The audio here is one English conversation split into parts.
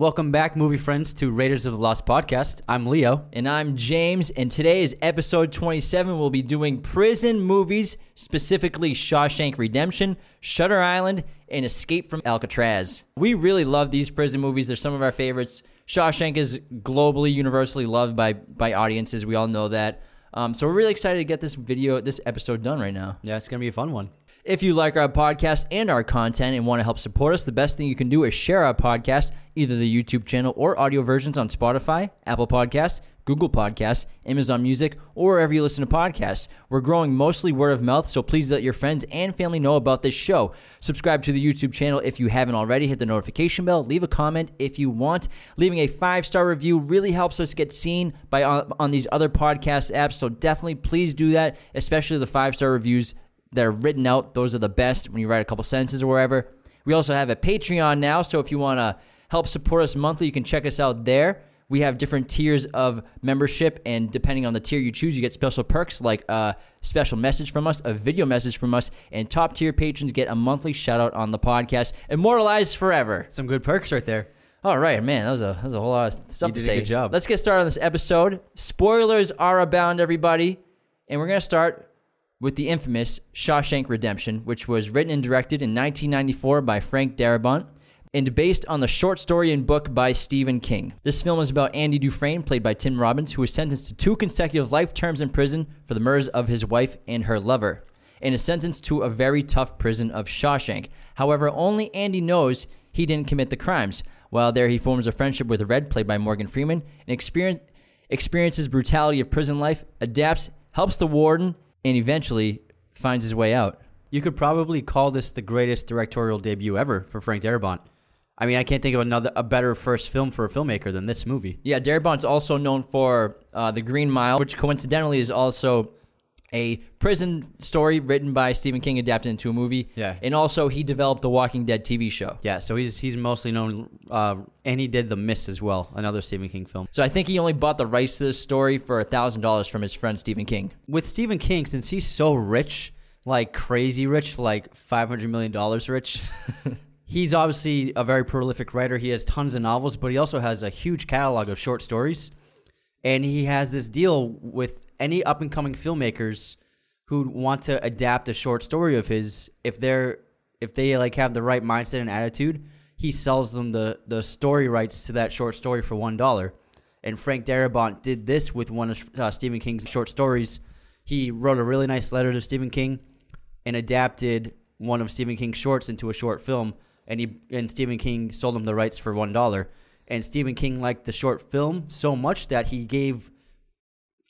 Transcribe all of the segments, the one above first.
Welcome back, movie friends, to Raiders of the Lost podcast. I'm Leo. And I'm James, and today is episode 27. We'll be doing prison movies, specifically Shawshank Redemption, Shutter Island, and Escape from Alcatraz. We really love these prison movies. They're some of our favorites. Shawshank is globally, universally loved by, by audiences. We all know that. Um, so we're really excited to get this video, this episode done right now. Yeah, it's going to be a fun one. If you like our podcast and our content and want to help support us, the best thing you can do is share our podcast, either the YouTube channel or audio versions on Spotify, Apple Podcasts, Google Podcasts, Amazon Music, or wherever you listen to podcasts. We're growing mostly word of mouth, so please let your friends and family know about this show. Subscribe to the YouTube channel if you haven't already. Hit the notification bell. Leave a comment if you want. Leaving a five star review really helps us get seen by on, on these other podcast apps. So definitely, please do that, especially the five star reviews that are written out. Those are the best when you write a couple sentences or wherever. We also have a Patreon now, so if you want to help support us monthly, you can check us out there. We have different tiers of membership, and depending on the tier you choose, you get special perks like a special message from us, a video message from us, and top tier patrons get a monthly shout out on the podcast, immortalized forever. Some good perks right there. All right, man, that was a that was a whole lot of stuff You to say. good job. Let's get started on this episode. Spoilers are abound, everybody, and we're gonna start with the infamous Shawshank Redemption, which was written and directed in 1994 by Frank Darabont and based on the short story and book by Stephen King. This film is about Andy Dufresne, played by Tim Robbins, who was sentenced to two consecutive life terms in prison for the murders of his wife and her lover, and is sentenced to a very tough prison of Shawshank. However, only Andy knows he didn't commit the crimes. While there, he forms a friendship with Red, played by Morgan Freeman, and experience, experiences brutality of prison life, adapts, helps the warden, and eventually finds his way out. You could probably call this the greatest directorial debut ever for Frank Darabont. I mean, I can't think of another a better first film for a filmmaker than this movie. Yeah, Darabont's also known for uh, The Green Mile, which coincidentally is also a prison story written by Stephen King, adapted into a movie. Yeah. And also, he developed the Walking Dead TV show. Yeah, so he's he's mostly known, uh, and he did The Mist as well, another Stephen King film. So I think he only bought the rights to this story for $1,000 from his friend Stephen King. With Stephen King, since he's so rich, like crazy rich, like five hundred million dollars rich. he's obviously a very prolific writer. He has tons of novels, but he also has a huge catalog of short stories. And he has this deal with any up and coming filmmakers who want to adapt a short story of his. If they're if they like have the right mindset and attitude, he sells them the the story rights to that short story for one dollar. And Frank Darabont did this with one of uh, Stephen King's short stories. He wrote a really nice letter to Stephen King and adapted one of Stephen King's shorts into a short film. And he and Stephen King sold him the rights for one dollar. And Stephen King liked the short film so much that he gave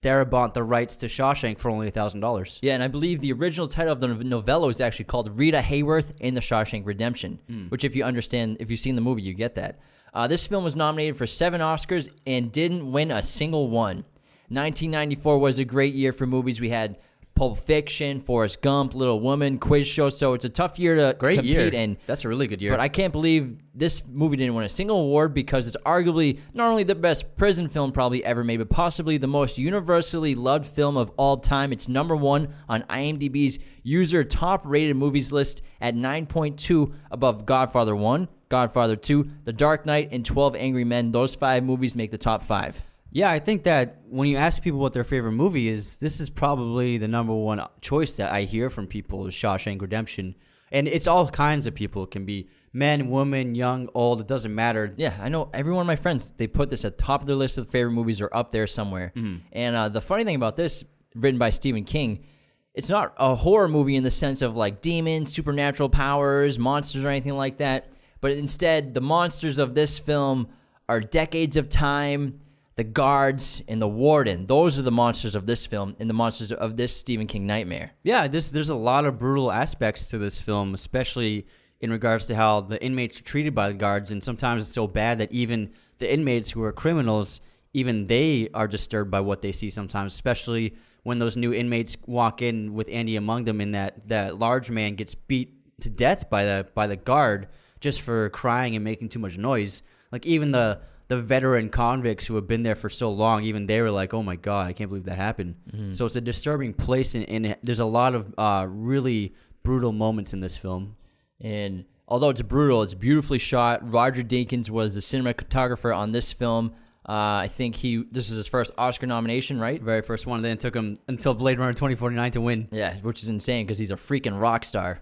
Darabont the rights to Shawshank for only thousand dollars. Yeah, and I believe the original title of the novella is actually called Rita Hayworth in the Shawshank Redemption, which, if you understand, if you've seen the movie, you get that. Uh, this film was nominated for seven Oscars and didn't win a single one. 1994 was a great year for movies. We had Pulp Fiction, Forrest Gump, Little Woman, Quiz Show. So it's a tough year to Great compete year. in. That's a really good year. But I can't believe this movie didn't win a single award because it's arguably not only the best prison film probably ever made, but possibly the most universally loved film of all time. It's number one on IMDb's user top rated movies list at 9.2 above Godfather 1, Godfather 2, The Dark Knight, and 12 Angry Men. Those five movies make the top five. Yeah, I think that when you ask people what their favorite movie is, this is probably the number one choice that I hear from people is Shawshank Redemption. And it's all kinds of people. It can be men, women, young, old, it doesn't matter. Yeah, I know every one of my friends, they put this at the top of their list of favorite movies or up there somewhere. And uh, the funny thing about this, written by Stephen King, it's not a horror movie in the sense of like demons, supernatural powers, monsters, or anything like that. But instead, the monsters of this film are decades of time, the guards, and the warden. Those are the monsters of this film and the monsters of this Stephen King nightmare. Yeah, this there's a lot of brutal aspects to this film, especially in regards to how the inmates are treated by the guards, and sometimes it's so bad that even the inmates who are criminals, even they are disturbed by what they see sometimes, especially when those new inmates walk in with Andy among them, and that that large man gets beat to death by the by the guard just for crying and making too much noise. Like even the the veteran convicts who have been there for so long, even they were like, "Oh my god, I can't believe that happened." So it's a disturbing place, and, and there's a lot of uh, really brutal moments in this film. And although it's brutal, it's beautifully shot. Roger Deakins was the cinematographer on this film. Uh, I think he this was his first Oscar nomination, right? Very first one. Then it took him until Blade Runner 2049 to win. Yeah, which is insane because he's a freaking rock star.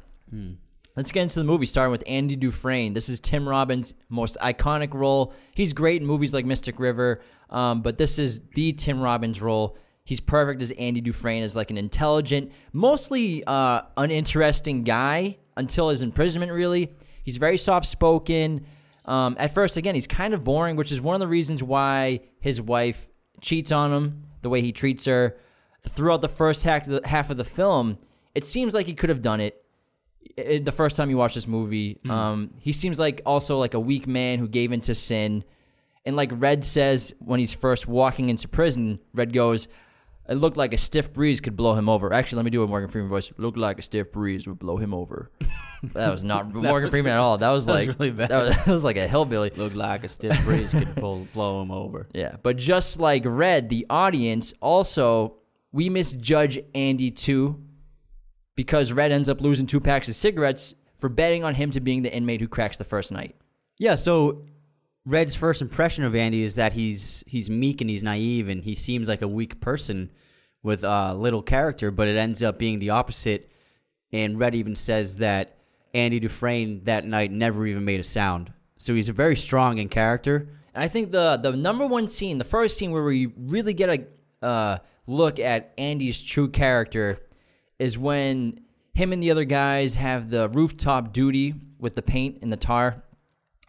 Let's get into the movie, starting with Andy Dufresne. This is Tim Robbins' most iconic role. He's great in movies like Mystic River, um, but this is the Tim Robbins role. He's perfect as Andy Dufresne, as like an intelligent, mostly uh, uninteresting guy until his imprisonment. Really, he's very soft spoken. Um, at first, again, he's kind of boring, which is one of the reasons why his wife cheats on him, the way he treats her. Throughout the first half of the, half of the film, it seems like he could have done it it, the first time you watch this movie. Um, he seems like also like a weak man who gave into sin. And like Red says when he's first walking into prison, Red goes, "It looked like a stiff breeze could blow him over." Actually, let me do a Morgan Freeman voice. It Looked like a stiff breeze would blow him over. that was not Morgan Freeman at all. That was That was like really bad. That, was, that was like a hillbilly. Looked like a stiff breeze could pull, blow him over. Yeah, but just like Red, the audience also we misjudge Andy too because Red ends up losing two packs of cigarettes for betting on him to being the inmate who cracks the first night. Yeah, so Red's first impression of Andy is that he's he's meek and he's naive and he seems like a weak person with uh, little character, but it ends up being the opposite. And Red even says that Andy Dufresne that night never even made a sound. So he's a very strong in character. And I think the the number one scene, the first scene where we really get a uh, look at Andy's true character, is when him and the other guys have the rooftop duty with the paint and the tar,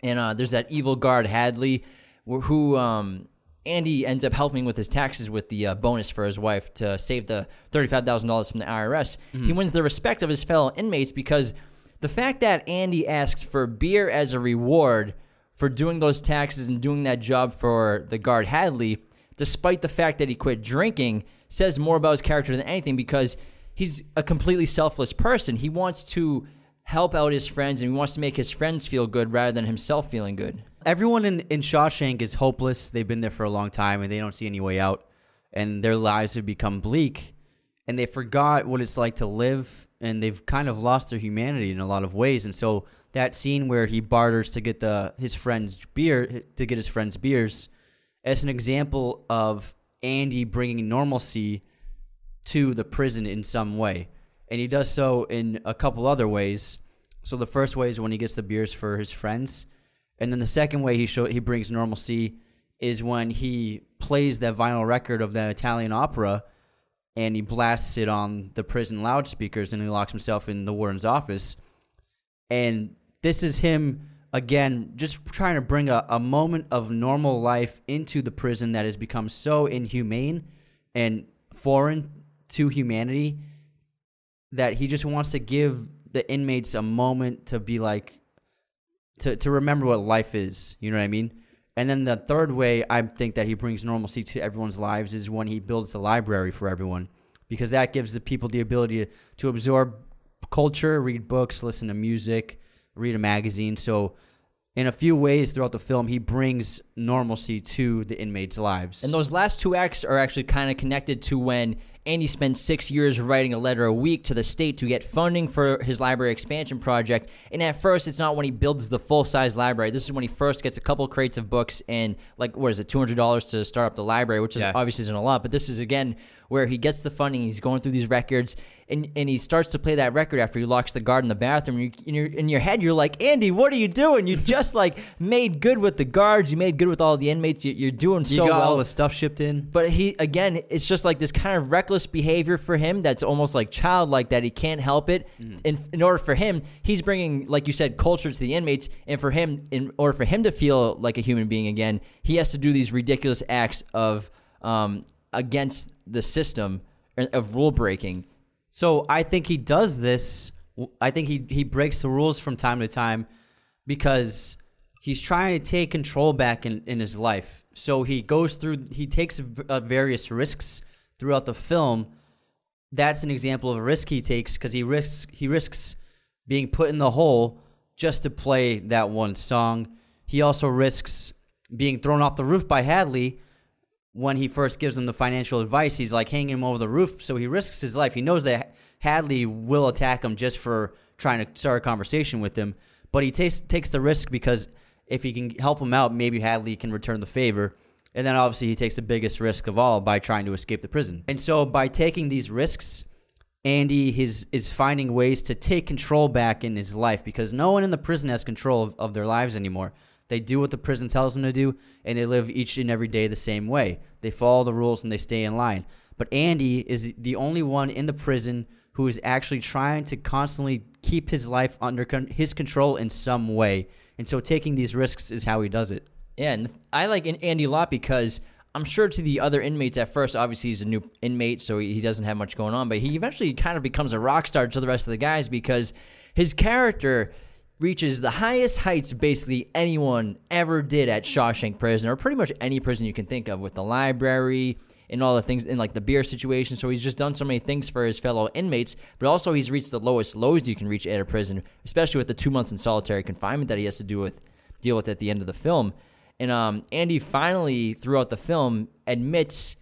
and uh, there's that evil guard Hadley, who um, Andy ends up helping with his taxes with the uh, bonus for his wife to save the thirty-five thousand dollars from the IRS. He wins the respect of his fellow inmates because the fact that Andy asks for beer as a reward for doing those taxes and doing that job for the guard Hadley, despite the fact that he quit drinking, says more about his character than anything because he's a completely selfless person. He wants to help out his friends and he wants to make his friends feel good rather than himself feeling good. Everyone in, in Shawshank is hopeless. They've been there for a long time and they don't see any way out. And their lives have become bleak. And they forgot what it's like to live. And they've kind of lost their humanity in a lot of ways. And so that scene where he barters to get the his friend's beer, to get his friend's beers, as an example of Andy bringing normalcy to the prison in some way. And he does so in a couple other ways. So the first way is when he gets the beers for his friends. And then the second way he show he brings normalcy is when he plays that vinyl record of the Italian opera and he blasts it on the prison loudspeakers and he locks himself in the warden's office. And this is him again just trying to bring a, a moment of normal life into the prison that has become so inhumane and foreign to humanity that he just wants to give the inmates a moment to be like to to remember what life is. You know what I mean? And then the third way I think that he brings normalcy to everyone's lives is when he builds a library for everyone, because that gives the people the ability to, to absorb culture, read books, listen to music, read a magazine. So, in a few ways throughout the film, he brings normalcy to the inmates' lives. And those last two acts are actually kind of connected to when Andy spent six years writing a letter a week to the state to get funding for his library expansion project. And at first, it's not when he builds the full size library. This is when he first gets a couple crates of books and, like, what is it, $200 to start up the library, which is Yeah. obviously isn't a lot. But this is, again, where he gets the funding, he's going through these records, and, and he starts to play that record after he locks the guard in the bathroom. You, in, your, in your head, you're like, Andy, what are you doing? You just, like, made good with the guards. You made good with all the inmates. You, you're doing so well. you got well. all the stuff shipped in. But he again, it's just like this kind of reckless behavior for him that's almost like childlike that he can't help it. In in order for him, he's bringing, like you said, culture to the inmates, and for him, in order for him to feel like a human being again, he has to do these ridiculous acts of um, against the system of rule breaking. So I think he does this. I think he he breaks the rules from time to time because he's trying to take control back in, in his life. So he goes through. He takes uh, various risks throughout the film. That's an example of a risk he takes because he risks he risks being put in the hole just to play that one song. He also risks being thrown off the roof by Hadley when he first gives him the financial advice, he's like hanging him over the roof. So he risks his life. He knows that Hadley will attack him just for trying to start a conversation with him. but he takes takes the risk because if he can help him out, maybe Hadley can return the favor. And then obviously he takes the biggest risk of all by trying to escape the prison. And so by taking these risks, Andy his, is finding ways to take control back in his life because no one in the prison has control of, of their lives anymore. They do what the prison tells them to do, and they live each and every day the same way. They follow the rules and they stay in line. But Andy is the only one in the prison who is actually trying to constantly keep his life under con- his control in some way. And so taking these risks is how he does it. Yeah, and I like Andy a lot because I'm sure to the other inmates at first, obviously he's a new inmate, so he doesn't have much going on, but he eventually kind of becomes a rock star to the rest of the guys because his character reaches the highest heights basically anyone ever did at Shawshank Prison, or pretty much any prison you can think of, with the library and all the things in like the beer situation. So he's just done so many things for his fellow inmates, but also he's reached the lowest lows you can reach at a prison, especially with the two months in solitary confinement that he has to do with deal with at the end of the film. And um, Andy finally, throughout the film, admits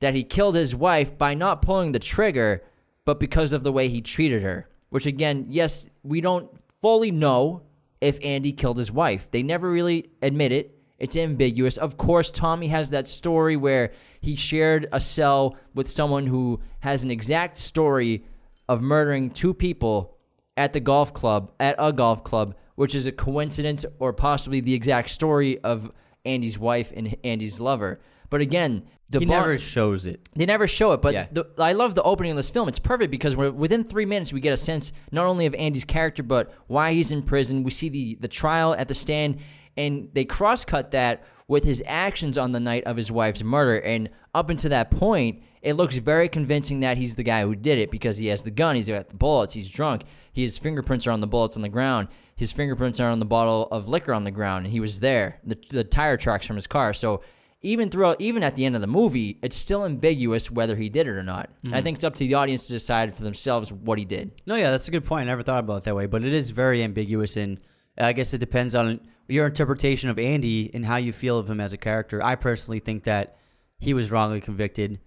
that he killed his wife by not pulling the trigger, but because of the way he treated her. Which again, yes, we don't fully know if Andy killed his wife. They never really admit it. It's ambiguous. Of course, Tommy has that story where he shared a cell with someone who has an exact story of murdering two people at the golf club, at a golf club, which is a coincidence or possibly the exact story of Andy's wife and Andy's lover. But again, the he bar- never shows it. They never show it, but yeah. the, I love the opening of this film. It's perfect because within three minutes we get a sense not only of Andy's character but why he's in prison. We see the the trial at the stand, and they cross cut that with his actions on the night of his wife's murder. And up until that point, it looks very convincing that he's the guy who did it because he has the gun, he's got the bullets, he's drunk, his fingerprints are on the bullets on the ground, his fingerprints are on the bottle of liquor on the ground, and he was there. The, the tire tracks from his car. So even throughout, even at the end of the movie, it's still ambiguous whether he did it or not. Mm-hmm. I think it's up to the audience to decide for themselves what he did. No, yeah, that's a good point. I never thought about it that way, but it is very ambiguous, and I guess it depends on your interpretation of Andy and how you feel of him as a character. I personally think that he was wrongly convicted,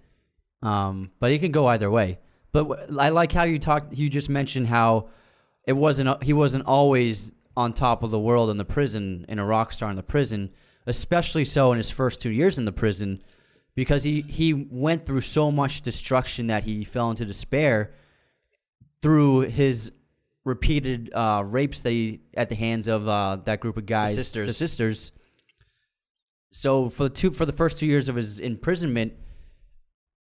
um, but it can go either way. But I like how you talked. You just mentioned how it wasn't. He wasn't always on top of the world in the prison, in a rock star in the prison especially so in his first two years in the prison, because he, he went through so much destruction that he fell into despair through his repeated uh, rapes that he, at the hands of uh, that group of guys, the sisters. The sisters. So for the two for the first two years of his imprisonment,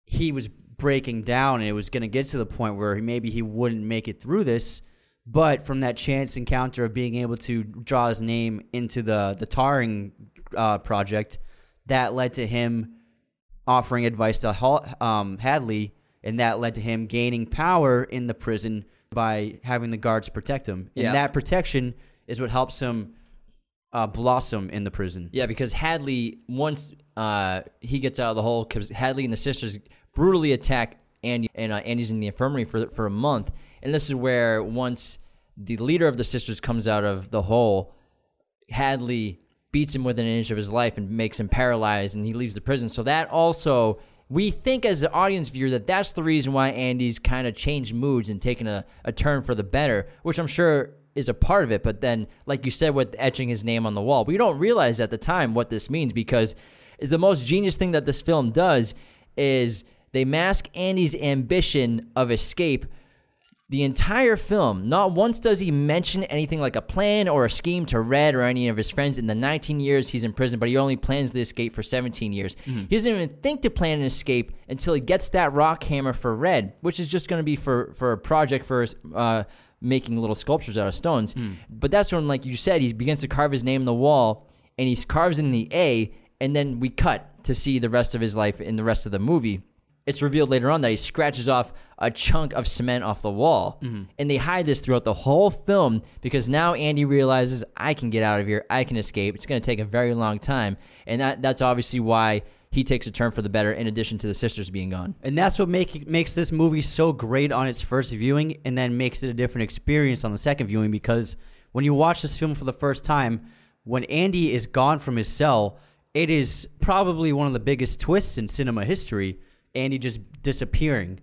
he was breaking down, and it was going to get to the point where he, maybe he wouldn't make it through this. But from that chance encounter of being able to draw his name into the the tarring uh, project that led to him offering advice to um, Hadley, and that led to him gaining power in the prison by having the guards protect him. And yeah. that protection is what helps him uh, blossom in the prison. Yeah, because Hadley, once uh, he gets out of the hole, because Hadley and the sisters brutally attack Andy, and uh, Andy's in the infirmary for for a month. And this is where once the leader of the sisters comes out of the hole, Hadley beats him within an inch of his life and makes him paralyzed and he leaves the prison. So that also we think as an audience viewer that that's the reason why Andy's kind of changed moods and taken a, a turn for the better, which I'm sure is a part of it. But then, like you said, with etching his name on the wall, we don't realize at the time what this means because is the most genius thing that this film does is they mask Andy's ambition of escape the entire film, not once does he mention anything like a plan or a scheme to Red or any of his friends in the 19 years he's in prison, but he only plans the escape for 17 years. Mm-hmm. He doesn't even think to plan an escape until he gets that rock hammer for Red, which is just going to be for, for a project for uh, making little sculptures out of stones. Mm. But that's when, like you said, he begins to carve his name in the wall, and he carves in the A, and then we cut to see the rest of his life in the rest of the movie it's revealed later on that he scratches off a chunk of cement off the wall. Mm-hmm. And they hide this throughout the whole film because now Andy realizes I can get out of here, I can escape. It's going to take a very long time. And that that's obviously why he takes a turn for the better in addition to the sisters being gone. And that's what make, makes this movie so great on its first viewing and then makes it a different experience on the second viewing because when you watch this film for the first time, when Andy is gone from his cell, it is probably one of the biggest twists in cinema history Andy just disappearing.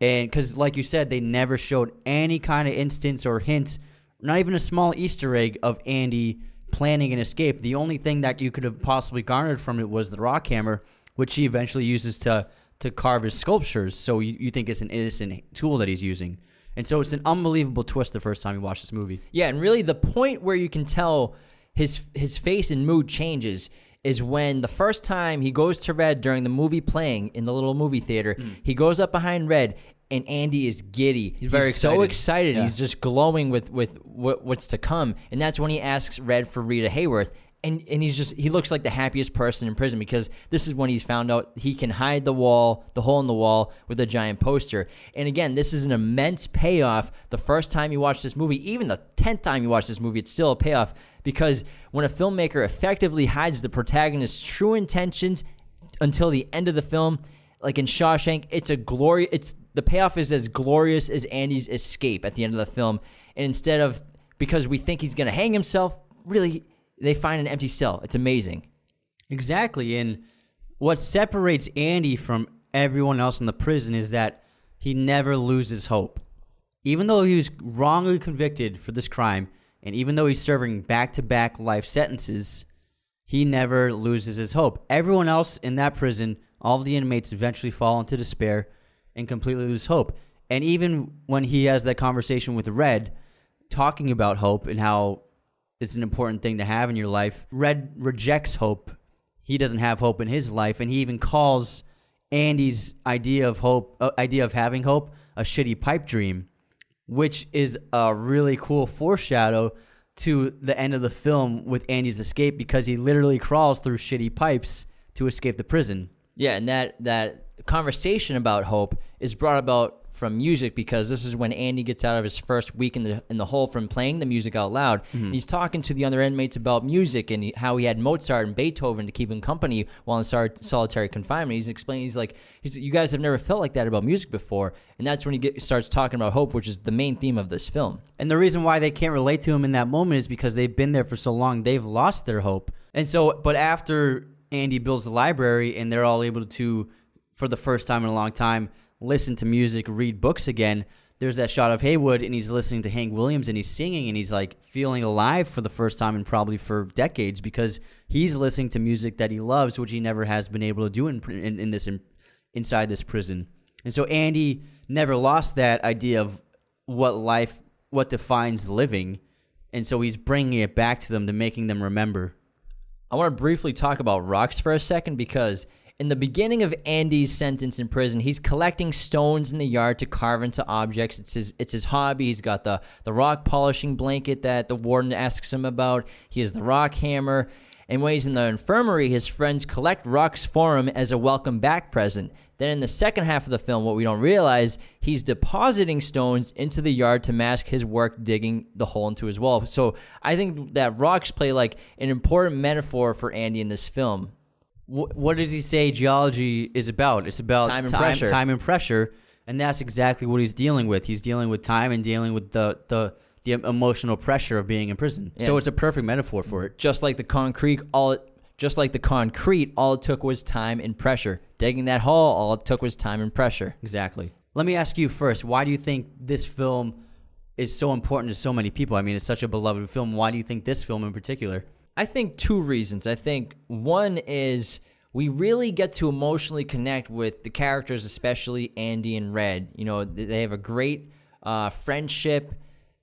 And because, like you said, they never showed any kind of instance or hints, not even a small Easter egg of Andy planning an escape. The only thing that you could have possibly garnered from it was the rock hammer, which he eventually uses to to carve his sculptures. So you, you think it's an innocent tool that he's using. And so it's an unbelievable twist the first time you watch this movie. Yeah, and really the point where you can tell his his face and mood changes is when the first time he goes to Red during the movie playing in the little movie theater, Mm. he goes up behind Red and Andy is giddy. He's very so excited. excited. Yeah. He's just glowing with with what, what's to come. And that's when he asks Red for Rita Hayworth. And, and he's just he looks like the happiest person in prison because this is when he's found out he can hide the wall the hole in the wall with a giant poster. And again this is an immense payoff the first time you watch this movie even the 10th time you watch this movie it's still a payoff because when a filmmaker effectively hides the protagonist's true intentions until the end of the film like in Shawshank it's a glory it's the payoff is as glorious as Andy's escape at the end of the film. And instead of because we think he's going to hang himself really they find an empty cell it's amazing Exactly. And what separates Andy from everyone else in the prison is that he never loses hope. Even though he was wrongly convicted for this crime, and even though he's serving back to back life sentences, he never loses his hope. Everyone else in that prison, all of the inmates eventually fall into despair and completely lose hope. And even when he has that conversation with Red, talking about hope and how it's an important thing to have in your life, Red rejects hope. He doesn't have hope in his life, and he even calls Andy's idea of hope, uh, idea of having hope, a shitty pipe dream, which is a really cool foreshadow to the end of the film with Andy's escape because he literally crawls through shitty pipes to escape the prison. Yeah, and that that conversation about hope is brought about from music because this is when Andy gets out of his first week in the in the hole from playing the music out loud. And he's talking to the other inmates about music and how he had Mozart and Beethoven to keep him company while in sol- solitary confinement. He's explaining, he's like, he's, you guys have never felt like that about music before, and that's when he get, starts talking about hope, which is the main theme of this film. And the reason why they can't relate to him in that moment is because they've been there for so long, they've lost their hope. And so, but after Andy builds the library and they're all able to, for the first time in a long time, listen to music, read books again, there's that shot of Heywood and he's listening to Hank Williams and he's singing and he's like feeling alive for the first time and probably for decades because he's listening to music that he loves, which he never has been able to do in, in, in this, in, inside this prison. And so Andy never lost that idea of what life, what defines living. And so he's bringing it back to them to making them remember. I want to briefly talk about rocks for a second because in the beginning of Andy's sentence in prison, he's collecting stones in the yard to carve into objects. It's his it's his hobby. He's got the the rock polishing blanket that the warden asks him about. He has the rock hammer. And when he's in the infirmary, his friends collect rocks for him as a welcome back present. Then in the second half of the film, what we don't realize, he's depositing stones into the yard to mask his work digging the hole into his wall. So I think that rocks play like an important metaphor for Andy in this film. Wh- what does he say geology is about? It's about Time and pressure. Time and pressure. And that's exactly what he's dealing with. He's dealing with time and dealing with the, the, the emotional pressure of being in prison. So it's a perfect metaphor for it. Just like the concrete, all it, just like the concrete, all it took was time and pressure. Digging that hole, all it took was time and pressure. Exactly. Let me ask you first why do you think this film is so important to so many people? I mean, it's such a beloved film. Why do you think this film in particular? I think two reasons. I think one is we really get to emotionally connect with the characters, especially Andy and Red. You know, they have a great uh, friendship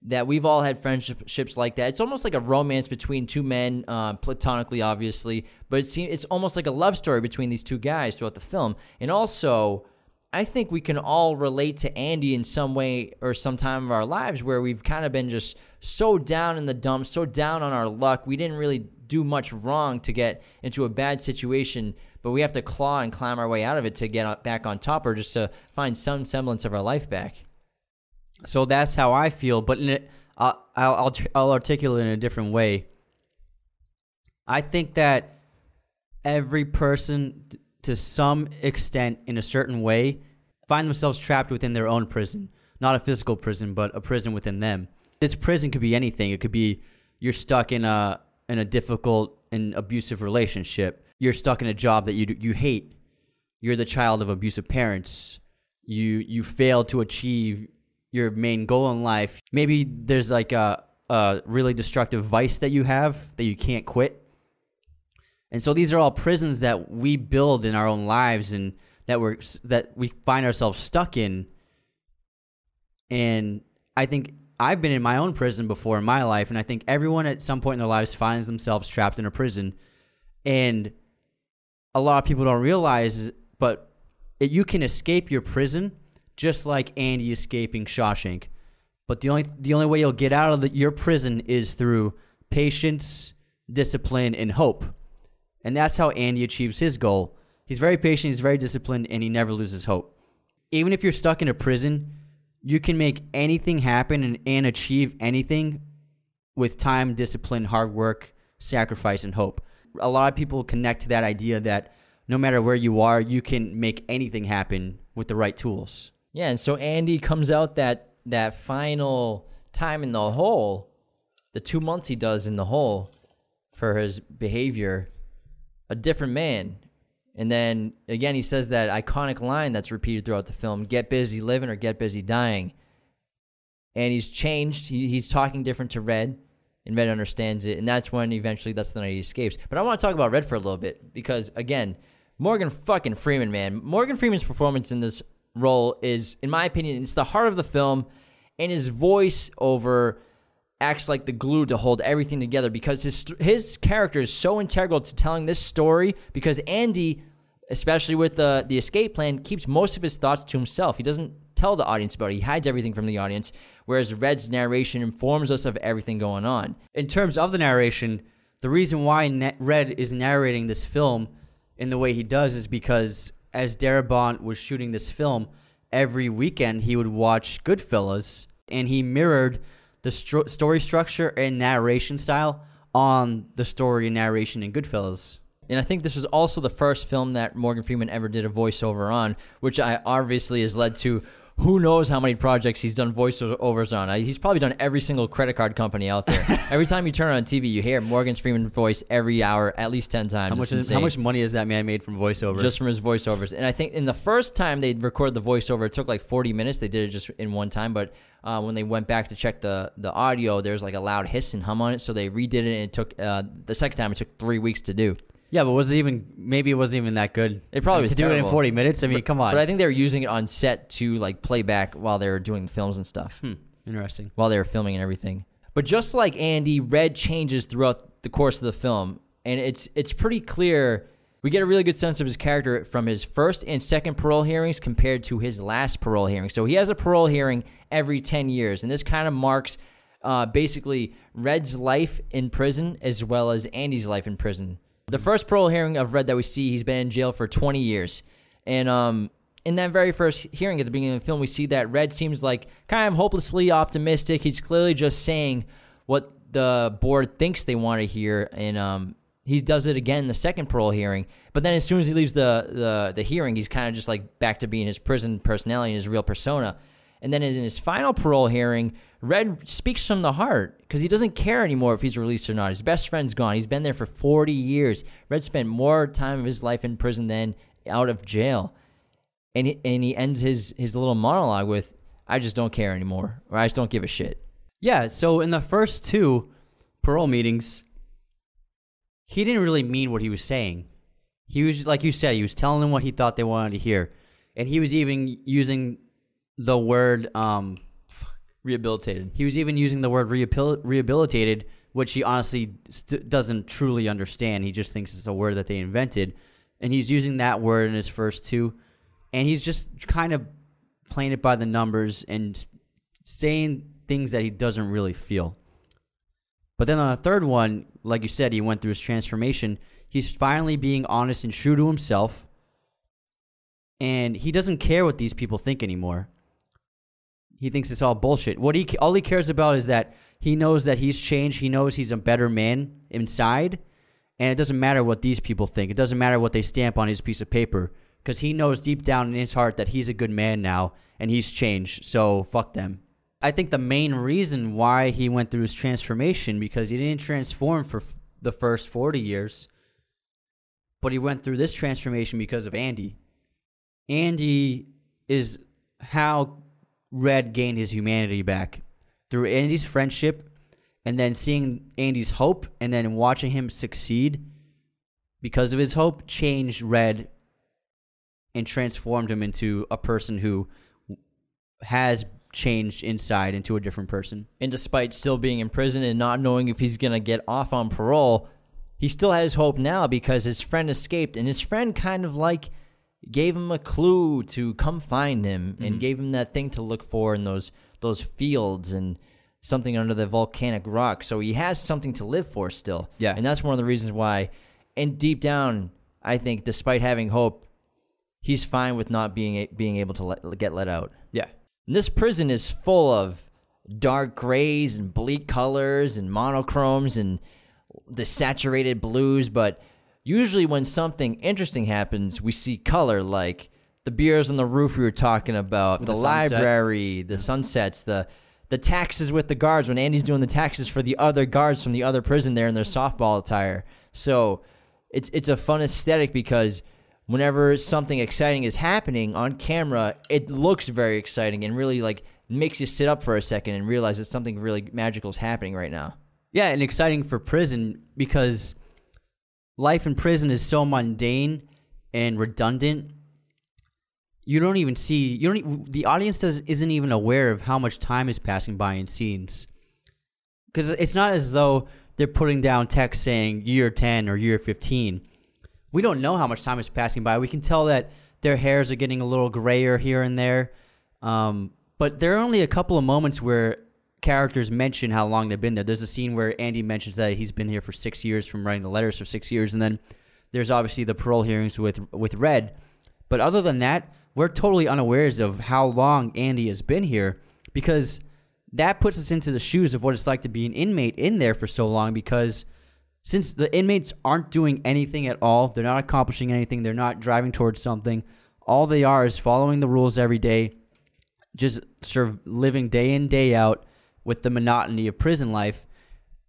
that we've all had friendships like that. It's almost like a romance between two men, uh, platonically, obviously, but it seems it's almost like a love story between these two guys throughout the film. And also, I think we can all relate to Andy in some way or some time of our lives where we've kind of been just so down in the dumps, so down on our luck. We didn't really do much wrong to get into a bad situation, but we have to claw and climb our way out of it to get back on top or just to find some semblance of our life back. So that's how I feel, but in it, uh, I'll, I'll, I'll articulate in a different way. I think that every person, to some extent, in a certain way, find themselves trapped within their own prison. Not a physical prison, but a prison within them. This prison could be anything. It could be you're stuck in a in a difficult and abusive relationship. You're stuck in a job that you you hate. You're the child of abusive parents. You you fail to achieve your main goal in life. Maybe there's like a a really destructive vice that you have that you can't quit. And so these are all prisons that we build in our own lives and that we're that we find ourselves stuck in. And I think I've been in my own prison before in my life, and I think everyone at some point in their lives finds themselves trapped in a prison. And a lot of people don't realize, but it, you can escape your prison just like Andy escaping Shawshank. But the only the only way you'll get out of the, your prison is through patience, discipline, and hope. And that's how Andy achieves his goal. He's very patient, he's very disciplined, and he never loses hope. Even if you're stuck in a prison, you can make anything happen and, and achieve anything with time, discipline, hard work, sacrifice, and hope. A lot of people connect to that idea that no matter where you are, you can make anything happen with the right tools. Yeah, and so Andy comes out that that final time in the hole, the two months he does in the hole for his behavior, a different man. And then again, he says that iconic line that's repeated throughout the film: "Get busy living or get busy dying." And he's changed. He, he's talking different to Red, and Red understands it. And that's when eventually that's the night he escapes. But I want to talk about Red for a little bit because again, Morgan fucking Freeman, man, Morgan Freeman's performance in this role is, in my opinion, it's the heart of the film, and his voice over acts like the glue to hold everything together because his his character is so integral to telling this story because Andy especially with the the escape plan keeps most of his thoughts to himself. He doesn't tell the audience about it. He hides everything from the audience whereas Red's narration informs us of everything going on. In terms of the narration the reason why Red is narrating this film in the way he does is because as Darabont was shooting this film every weekend he would watch Goodfellas and he mirrored the story structure and narration style on the story and narration in Goodfellas. And I think this was also the first film that Morgan Freeman ever did a voiceover on, which I obviously has led to who knows how many projects he's done voiceovers on. He's probably done every single credit card company out there. every time you turn on TV, you hear Morgan Freeman voice every hour at least ten times. How much, is, how much money has that man made from voiceover? Just from his voiceovers. And I think in the first time they recorded the voiceover, it took like 40 minutes. They did it just in one time, but uh, when they went back to check the the audio, there's like a loud hiss and hum on it, so they redid it, and it took uh, the second time it took three weeks to do. Yeah, but was it even? Maybe it wasn't even that good. It probably was to terrible. do it in forty minutes. I mean, but, come on. But I think they were using it on set to like play back while they were doing the films and stuff. Hmm, interesting. While they were filming and everything. But just like Andy, Red changes throughout the course of the film, and it's it's pretty clear we get a really good sense of his character from his first and second parole hearings compared to his last parole hearing. So he has a parole hearing every 10 years, and this kind of marks uh, basically Red's life in prison as well as Andy's life in prison. The first parole hearing of Red that we see, he's been in jail for 20 years. And um, in that very first hearing at the beginning of the film, we see that Red seems like kind of hopelessly optimistic. He's clearly just saying what the board thinks they want to hear. And um, he does it again in the second parole hearing. But then as soon as he leaves the the, the hearing, he's kind of just like back to being his prison personality and his real persona. And then in his final parole hearing, Red speaks from the heart because he doesn't care anymore if he's released or not. His best friend's gone. He's been there for 40 years. Red spent more time of his life in prison than out of jail. And he, and he ends his, his little monologue with, I just don't care anymore, or I just don't give a shit. Yeah, so in the first two parole meetings, he didn't really mean what he was saying. He was like you said, he was telling them what he thought they wanted to hear, and he was even using the word um, rehabilitated. He was even using the word rehabil- rehabilitated, which he honestly st- doesn't truly understand. He just thinks it's a word that they invented, and he's using that word in his first two, and he's just kind of playing it by the numbers and saying things that he doesn't really feel. But then on the third one, like you said, he went through his transformation. He's finally being honest and true to himself. And he doesn't care what these people think anymore. He thinks it's all bullshit. What he all he cares about is that he knows that he's changed. He knows he's a better man inside, and it doesn't matter what these people think. It doesn't matter what they stamp on his piece of paper because he knows deep down in his heart that he's a good man now and he's changed. So fuck them. I think the main reason why he went through his transformation because he didn't transform for the first 40 years, but he went through this transformation because of Andy. Andy is how Red gained his humanity back through Andy's friendship and then seeing Andy's hope and then watching him succeed because of his hope changed Red and transformed him into a person who has changed inside into a different person. And despite still being in prison and not knowing if he's going to get off on parole, he still has hope now because his friend escaped and his friend kind of like gave him a clue to come find him and mm-hmm. gave him that thing to look for in those those fields and something under the volcanic rock. So he has something to live for still. Yeah. And that's one of the reasons why and deep down I think despite having hope he's fine with not being being able to let, get let out. Yeah. And this prison is full of dark grays and bleak colors and monochromes and the saturated blues, but usually when something interesting happens, we see color like the beers on the roof we were talking about, the, The library, the sunsets, the the taxes with the guards when Andy's doing the taxes for the other guards from the other prison there in their softball attire. So it's it's a fun aesthetic because whenever something exciting is happening on camera, it looks very exciting and really like makes you sit up for a second and realize that something really magical is happening right now. Yeah, and exciting for prison because life in prison is so mundane and redundant. You don't even see you don't the audience does isn't even aware of how much time is passing by in scenes. Cuz it's not as though they're putting down text saying year 10 or year 15. We don't know how much time is passing by. We can tell that their hairs are getting a little grayer here and there. Um, but there are only a couple of moments where characters mention how long they've been there. There's a scene where Andy mentions that he's been here for six years from writing the letters for six years, and then there's obviously the parole hearings with with Red. But other than that, we're totally unawares of how long Andy has been here because that puts us into the shoes of what it's like to be an inmate in there for so long because since the inmates aren't doing anything at all, they're not accomplishing anything, they're not driving towards something. All they are is following the rules every day, just sort of living day in, day out with the monotony of prison life.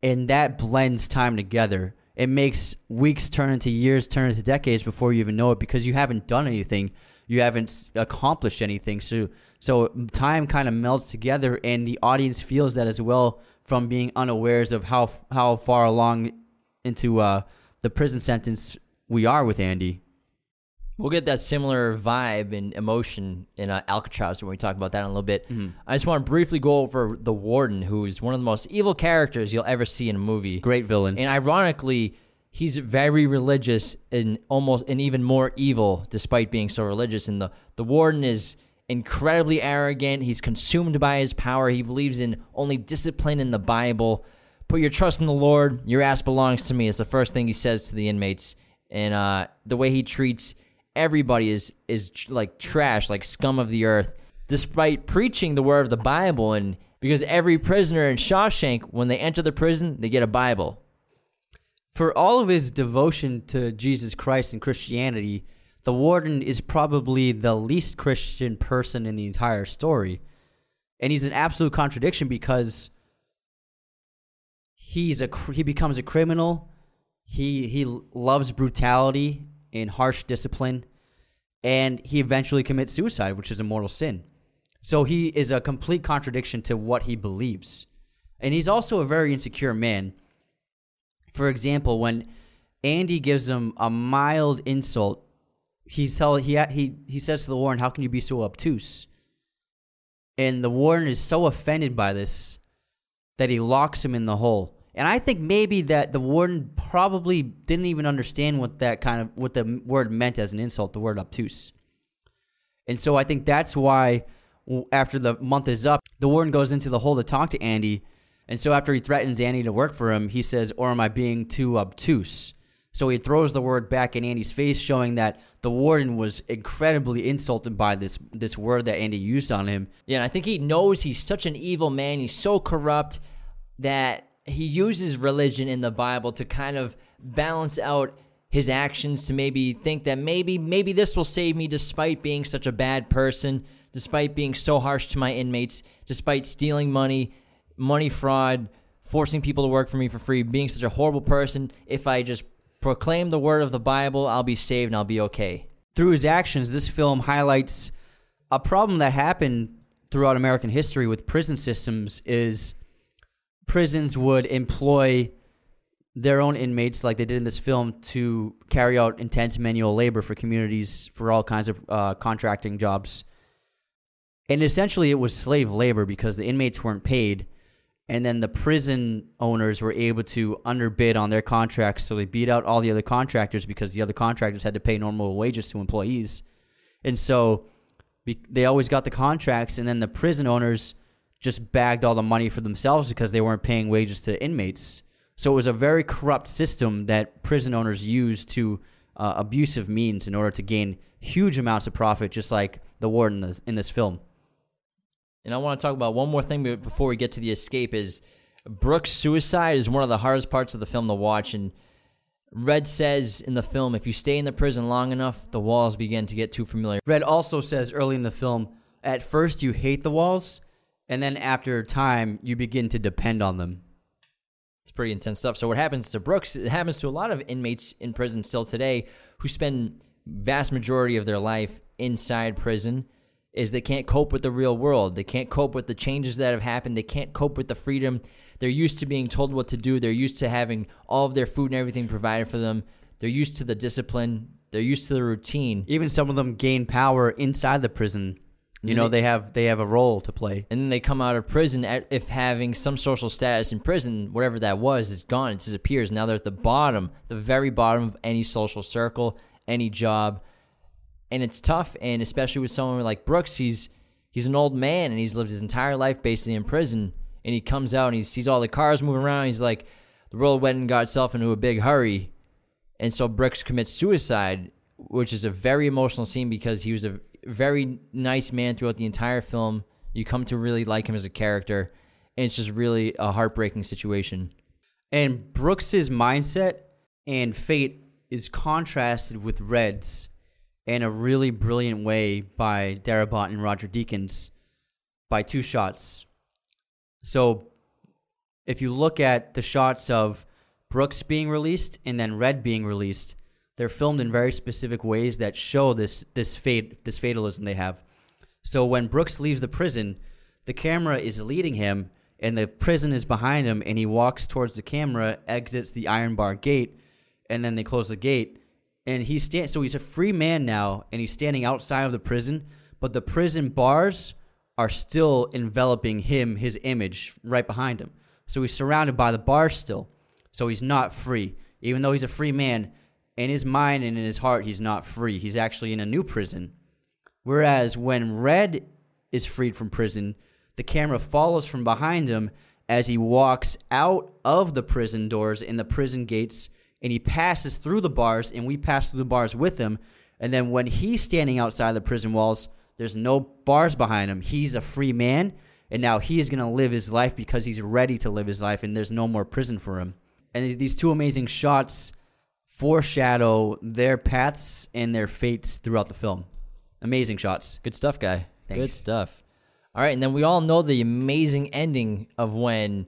And that blends time together. It makes weeks turn into years, turn into decades before you even know it because you haven't done anything. You haven't accomplished anything. So, so time kind of melts together, and the audience feels that as well from being unawares of how how far along into uh, the prison sentence we are with Andy. We'll get that similar vibe and emotion in uh, Alcatraz when we talk about that in a little bit. I just want to briefly go over the warden, who's one of the most evil characters you'll ever see in a movie. Great villain. And ironically, he's very religious and almost and even more evil despite being so religious. And the, the warden is incredibly arrogant. He's consumed by his power. He believes in only discipline in the Bible. Put your trust in the Lord. Your ass belongs to me is the first thing he says to the inmates. And uh, the way he treats everybody is is like trash, like scum of the earth. Despite preaching the word of the Bible, and because every prisoner in Shawshank, when they enter the prison, they get a Bible. For all of his devotion to Jesus Christ and Christianity, the warden is probably the least Christian person in the entire story. And he's an absolute contradiction because he's a he becomes a criminal. He he loves brutality and harsh discipline and he eventually commits suicide, which is a mortal sin. So he is a complete contradiction to what he believes. And he's also a very insecure man. For example, when Andy gives him a mild insult, he tell he he he says to the warden, "How can you be so obtuse?" And the warden is so offended by this that he locks him in the hole. And I think maybe that the warden probably didn't even understand what that kind of what the word meant as an insult, the word obtuse. And so I think that's why after the month is up, the warden goes into the hole to talk to Andy. And so after he threatens Andy to work for him, he says, "Or am I being too obtuse?" So he throws the word back in Andy's face, showing that the warden was incredibly insulted by this this word that Andy used on him. Yeah, and I think he knows he's such an evil man. He's so corrupt that he uses religion in the Bible to kind of balance out his actions to maybe think that maybe maybe this will save me despite being such a bad person, despite being so harsh to my inmates, despite stealing money, money fraud, forcing people to work for me for free, being such a horrible person. If I just proclaim the word of the Bible, I'll be saved and I'll be okay. through his actions, this film highlights a problem that happened throughout American history with prison systems is prisons would employ their own inmates, like they did in this film, to carry out intense manual labor for communities for all kinds of uh, contracting jobs. And essentially, it was slave labor because the inmates weren't paid, and then the prison owners were able to underbid on their contracts, so they beat out all the other contractors because the other contractors had to pay normal wages to employees, and so they always got the contracts, and then the prison owners just bagged all the money for themselves because they weren't paying wages to inmates. So it was a very corrupt system that prison owners used to uh, abusive means in order to gain huge amounts of profit, just like the warden in this, in this film. And I want to talk about one more thing before we get to the escape is Brooks' suicide is one of the hardest parts of the film to watch. And Red says in the film, if you stay in the prison long enough, the walls begin to get too familiar. Red also says early in the film, at first you hate the walls, and then after time you begin to depend on them. It's pretty intense stuff. So what happens to Brooks? It happens to a lot of inmates in prison still today who spend vast majority of their life inside prison is they can't cope with the real world. They can't cope with the changes that have happened. They can't cope with the freedom. They're used to being told what to do. They're used to having all of their food and everything provided for them. They're used to the discipline. They're used to the routine. Even some of them gain power inside the prison. You know, they have they have a role to play. And then they come out of prison at, if having some social status in prison, whatever that was, is gone. It disappears. Now they're at the bottom, the very bottom of any social circle, any job and it's tough. And especially with someone like Brooks, he's he's an old man and he's lived his entire life basically in prison. And he comes out and he sees all the cars moving around. He's like, the world went and got itself into a big hurry. And so Brooks commits suicide, which is a very emotional scene because he was a very nice man throughout the entire film. You come to really like him as a character, and it's just really a heartbreaking situation. And Brooks's mindset and fate is contrasted with Red's in a really brilliant way by Darabont and Roger Deakins by two shots. So if you look at the shots of Brooks being released and then Red being released, they're filmed in very specific ways that show this this fate this fatalism they have. So when Brooks leaves the prison, the camera is leading him and the prison is behind him and he walks towards the camera, exits the iron bar gate, and then they close the gate. And he stand so he's a free man now and he's standing outside of the prison but the prison bars are still enveloping him his image right behind him. So he's surrounded by the bars still. So he's not free. Even though he's a free man in his mind and in his heart he's not free he's actually in a new prison whereas when red is freed from prison the camera follows from behind him as he walks out of the prison doors and the prison gates and he passes through the bars, and we pass through the bars with him. And then when he's standing outside the prison walls, there's no bars behind him. He's a free man, and now he is going to live his life because he's ready to live his life, and there's no more prison for him. And these two amazing shots foreshadow their paths and their fates throughout the film. Amazing shots. Good stuff, guy. Thanks. Good stuff. All right, and then we all know the amazing ending of when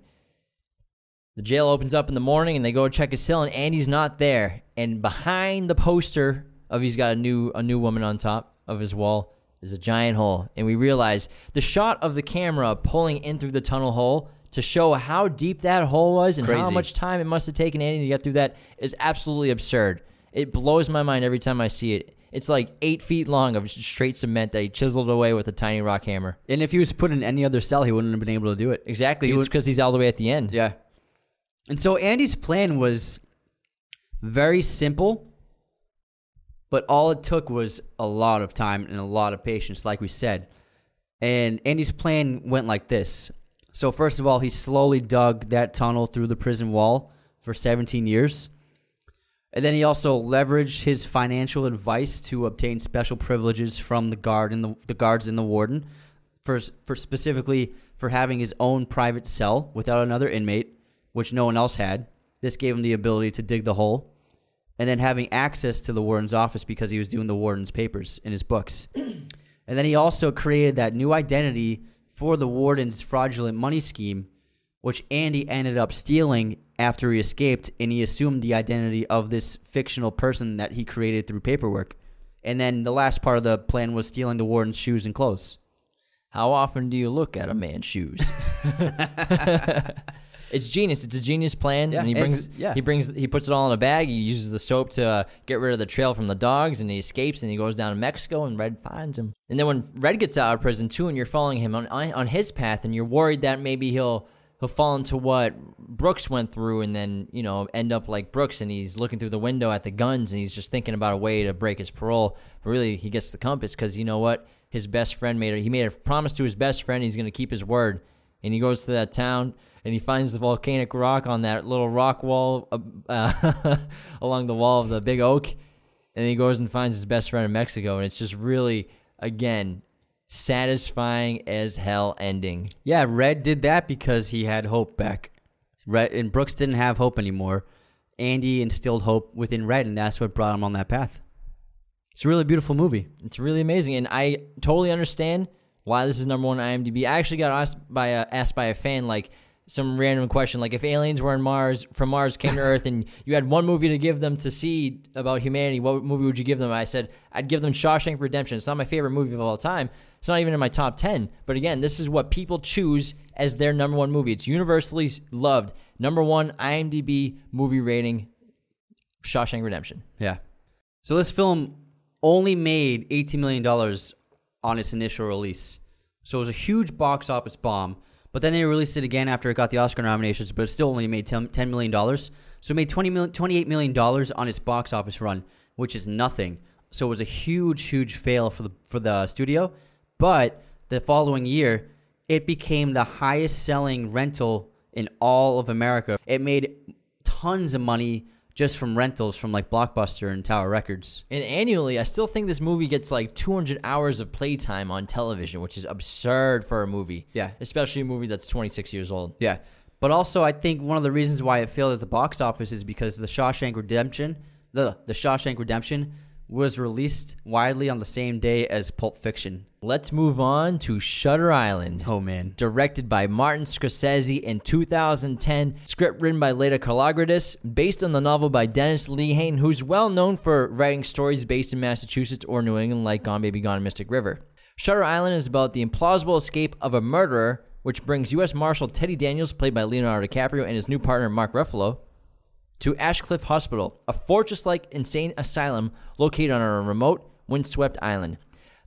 the jail opens up in the morning and they go check his cell and Andy's not there. And behind the poster of he's got a new a new woman on top of his wall is a giant hole. And we realize the shot of the camera pulling in through the tunnel hole to show how deep that hole was and Crazy. how much time it must have taken Andy to get through that is absolutely absurd. It blows my mind every time I see it. It's like eight feet long of straight cement that he chiseled away with a tiny rock hammer. And if he was put in any other cell, he wouldn't have been able to do it. Exactly. It's because he's all the way at the end. Yeah. And so Andy's plan was very simple, but all it took was a lot of time and a lot of patience, like we said. And Andy's plan went like this. So, first of all, he slowly dug that tunnel through the prison wall for 17 years. And then he also leveraged his financial advice to obtain special privileges from the guard and the, the guards and the warden, for, for specifically for having his own private cell without another inmate which no one else had. This gave him the ability to dig the hole, and then having access to the warden's office because he was doing the warden's papers in his books. and then he also created that new identity for the warden's fraudulent money scheme, which Andy ended up stealing after he escaped, and he assumed the identity of this fictional person that he created through paperwork. And then the last part of the plan was stealing the warden's shoes and clothes. How often do you look at a man's shoes? It's genius. It's a genius plan. Yeah, and he brings yeah. he brings he puts it all in a bag. He uses the soap to uh, get rid of the trail from the dogs, and he escapes. And he goes down to Mexico, and Red finds him. And then when Red gets out of prison too, and you're following him on on his path, and you're worried that maybe he'll he'll fall into what Brooks went through, and then you know end up like Brooks, and he's looking through the window at the guns, and he's just thinking about a way to break his parole. But really, he gets the compass because you know what, his best friend made a, he made a promise to his best friend he's going to keep his word, and he goes to that town. And he finds the volcanic rock on that little rock wall uh, uh, along the wall of the big oak, and he goes and finds his best friend in Mexico, and it's just really, again, satisfying as hell ending. Yeah, Red did that because he had hope back. Red and Brooks didn't have hope anymore. Andy instilled hope within Red, and that's what brought him on that path. It's a really beautiful movie. It's really amazing, and I totally understand why this is number one on IMDb. I actually got asked by a, asked by a fan like some random question, like if aliens were in Mars from Mars came to Earth, and you had one movie to give them to see about humanity, what movie would you give them? I said I'd give them Shawshank Redemption. It's not my favorite movie of all time. It's not even in my top ten. But again, this is what people choose as their number one movie. It's universally loved. Number one IMDb movie rating. Shawshank Redemption. Yeah. So this film only made $18 million on its initial release. So it was a huge box office bomb. But then they released it again after it got the Oscar nominations, but it still only made $10 $10 million. So it made $20 million, $28 million on its box office run, which is nothing. So it was a huge, huge fail for the for the studio. But the following year, it became the highest selling rental in all of America. It made tons of money just from rentals from like Blockbuster and Tower Records. And annually, I still think this movie gets like 200 hours of playtime on television, which is absurd for a movie. Yeah. Especially a movie that's 26 years old. Yeah. But also, I think one of the reasons why it failed at the box office is because the Shawshank Redemption, the the Shawshank Redemption, was released widely on the same day as Pulp Fiction. Let's move on to Shutter Island. Oh man, Directed by Martin Scorsese in 2010, script written by Laeta Kalogridis, based on the novel by Dennis Lehane, who's well known for writing stories based in Massachusetts or New England, like Gone Baby Gone and Mystic River. Shutter Island is about the implausible escape of a murderer, which brings U.S. Marshal Teddy Daniels, played by Leonardo DiCaprio, and his new partner Mark Ruffalo, to Ashecliffe Hospital, a fortress like insane asylum located on a remote, windswept island.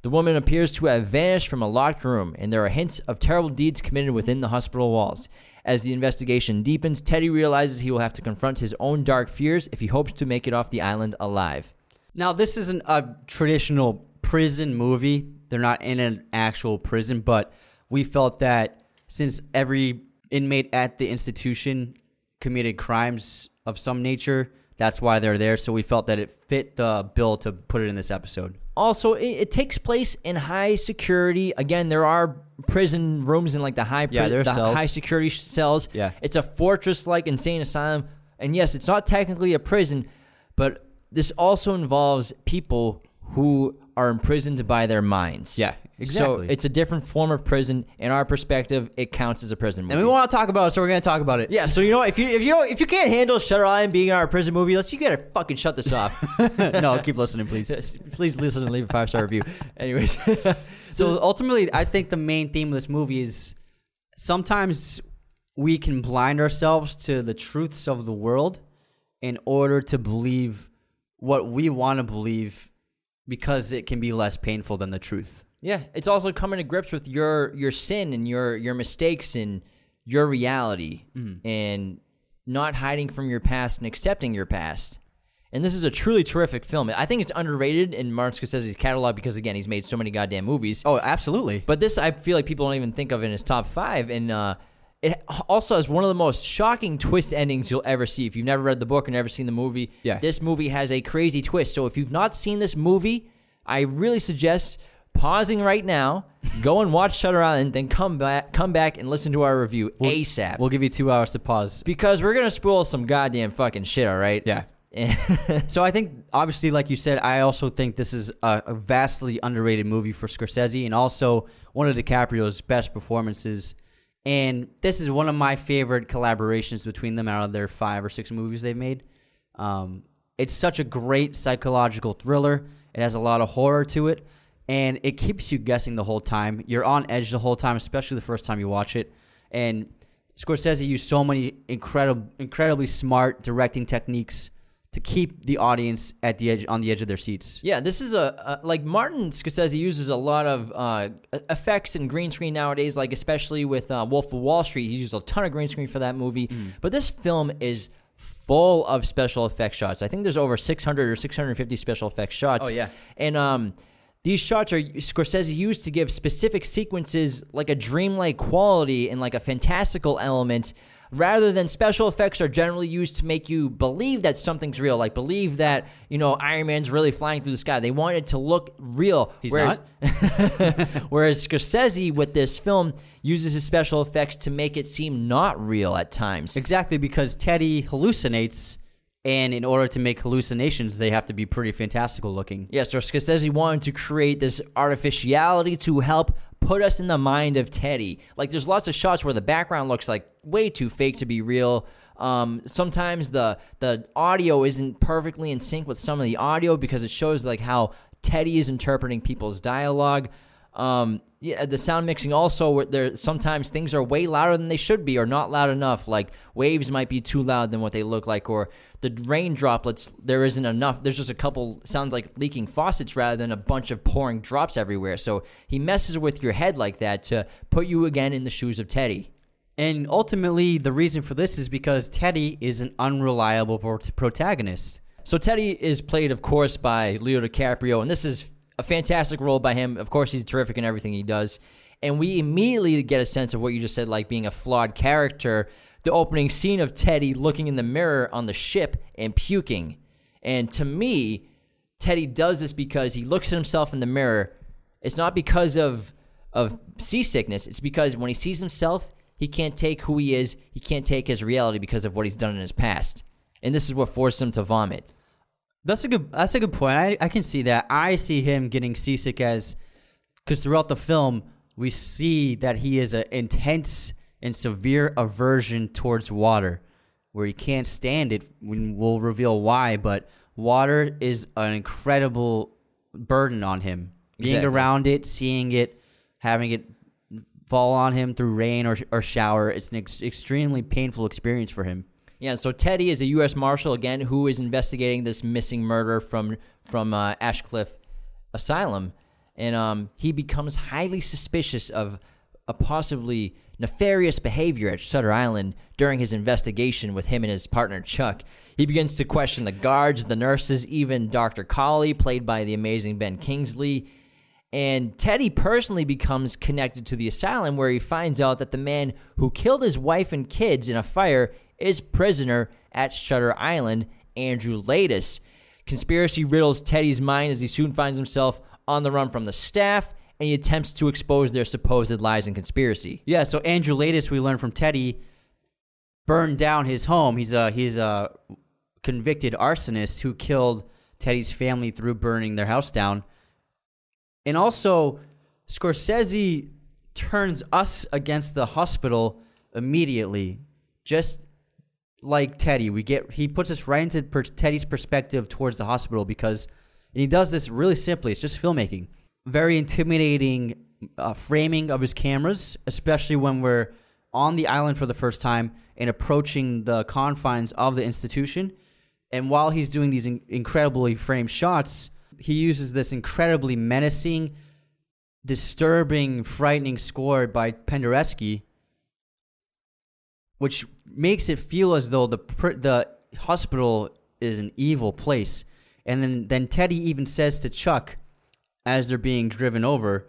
The woman appears to have vanished from a locked room, and there are hints of terrible deeds committed within the hospital walls. As the investigation deepens, Teddy realizes he will have to confront his own dark fears if he hopes to make it off the island alive. Now, this isn't a traditional prison movie. They're not in an actual prison, but we felt that since every inmate at the institution committed crimes of some nature, that's why they're there. So we felt that it fit the bill to put it in this episode. Also, it, it takes place in high security. Again, there are prison rooms in like the high, Yeah, there are the cells. high security cells. Yeah. it's a fortress-like insane asylum. And yes, it's not technically a prison, but this also involves people who are imprisoned by their minds. Yeah, exactly. So it's a different form of prison. In our perspective, it counts as a prison movie. And we want to talk about it, so we're going to talk about it. yeah, so you know, if you if you if you can't handle Shutter Island being our prison movie, let's you gotta fucking shut this off. no, keep listening, please. Please listen and leave a five star review. Anyways, So ultimately, I think the main theme of this movie is sometimes we can blind ourselves to the truths of the world in order to believe what we want to believe because it can be less painful than the truth. Yeah, it's also coming to grips with your your sin and your your mistakes and your reality and not hiding from your past and accepting your past. And this is a truly terrific film. I think it's underrated in Martin Scorsese's catalog because again, he's made so many goddamn movies. Oh, absolutely. But this, I feel like people don't even think of in his top five. And uh, it also has one of the most shocking twist endings you'll ever see. If you've never read the book or never seen the movie, Yeah. this movie has a crazy twist. So if you've not seen this movie, I really suggest pausing right now, go and watch Shutter Island, then come back, come back and listen to our review ASAP. We'll give you two hours to pause. because we're gonna spoil some goddamn fucking shit. All right. Yeah. So I think, obviously, like you said, I also think this is a, a vastly underrated movie for Scorsese, and also one of DiCaprio's best performances. And this is one of my favorite collaborations between them out of their five or six movies they've made. Um, it's such a great psychological thriller. It has a lot of horror to it, and it keeps you guessing the whole time. You're on edge the whole time, especially the first time you watch it. And Scorsese used so many incredible, incredibly smart directing techniques to keep the audience at the edge on the edge of their seats. Yeah, this is a, a like Martin Scorsese uses a lot of uh, effects and green screen nowadays. Like especially with uh, Wolf of Wall Street, he used a ton of green screen for that movie. Mm. But this film is full of special effects shots. I think there's over 600 or 650 special effects shots. Oh, yeah. and um. These shots are Scorsese used to give specific sequences like a dreamlike quality and like a fantastical element rather than special effects are generally used to make you believe that something's real, like believe that you know Iron Man's really flying through the sky. They want it to look real. He's whereas, whereas Scorsese with this film uses his special effects to make it seem not real at times. Exactly because Teddy hallucinates, and in order to make hallucinations, they have to be pretty fantastical looking. Yeah, so Scorsese wanted to create this artificiality to help put us in the mind of Teddy. Like, there's lots of shots where the background looks like way too fake to be real. Um, sometimes the the audio isn't perfectly in sync with some of the audio because it shows like how Teddy is interpreting people's dialogue. Um, yeah, the sound mixing also there sometimes things are way louder than they should be or not loud enough. Like waves might be too loud than what they look like, or the rain droplets there isn't enough. There's just a couple sounds like leaking faucets rather than a bunch of pouring drops everywhere. So he messes with your head like that to put you again in the shoes of Teddy. And ultimately, the reason for this is because Teddy is an unreliable prot- protagonist. So Teddy is played, of course, by Leo DiCaprio, and this is a fantastic role by him. Of course, he's terrific in everything he does. And we immediately get a sense of what you just said, like being a flawed character. The opening scene of Teddy looking in the mirror on the ship and puking. And to me, Teddy does this because he looks at himself in the mirror. It's not because of of seasickness. It's because when he sees himself, he can't take who he is. He can't take his reality because of what he's done in his past. And this is what forced him to vomit. That's a good. That's a good point. I, I can see that. I see him getting seasick as because throughout the film we see that he is an intense and severe aversion towards water, where he can't stand it. We- We'll reveal why, but water is an incredible burden on him. Being Exactly. around it, seeing it, having it fall on him through rain or, or shower, it's an ex- extremely painful experience for him. Yeah, so Teddy is a U.S. Marshal again who is investigating this missing murder from from uh, Ashecliffe Asylum, and um, he becomes highly suspicious of a possibly nefarious behavior at Shutter Island during his investigation with him and his partner Chuck. He begins to question the guards, the nurses, even Dr. Cawley, played by the amazing Ben Kingsley. And Teddy personally becomes connected to the asylum where he finds out that the man who killed his wife and kids in a fire is prisoner at Shutter Island, Andrew Laeddis. Conspiracy riddles Teddy's mind as he soon finds himself on the run from the staff and he attempts to expose their supposed lies and conspiracy. Yeah, so Andrew Laeddis, we learned from Teddy, burned down his home. He's a he's a convicted arsonist who killed Teddy's family through burning their house down. And also, Scorsese turns us against the hospital immediately, just like Teddy. We get he puts us right into per, Teddy's perspective towards the hospital because and he does this really simply. It's just filmmaking, very intimidating uh, framing of his cameras, especially when we're on the island for the first time and approaching the confines of the institution. And while he's doing these in- incredibly framed shots, he uses this incredibly menacing, disturbing, frightening score by Penderecki, which makes it feel as though the the hospital is an evil place. And then then Teddy even says to Chuck, as they're being driven over,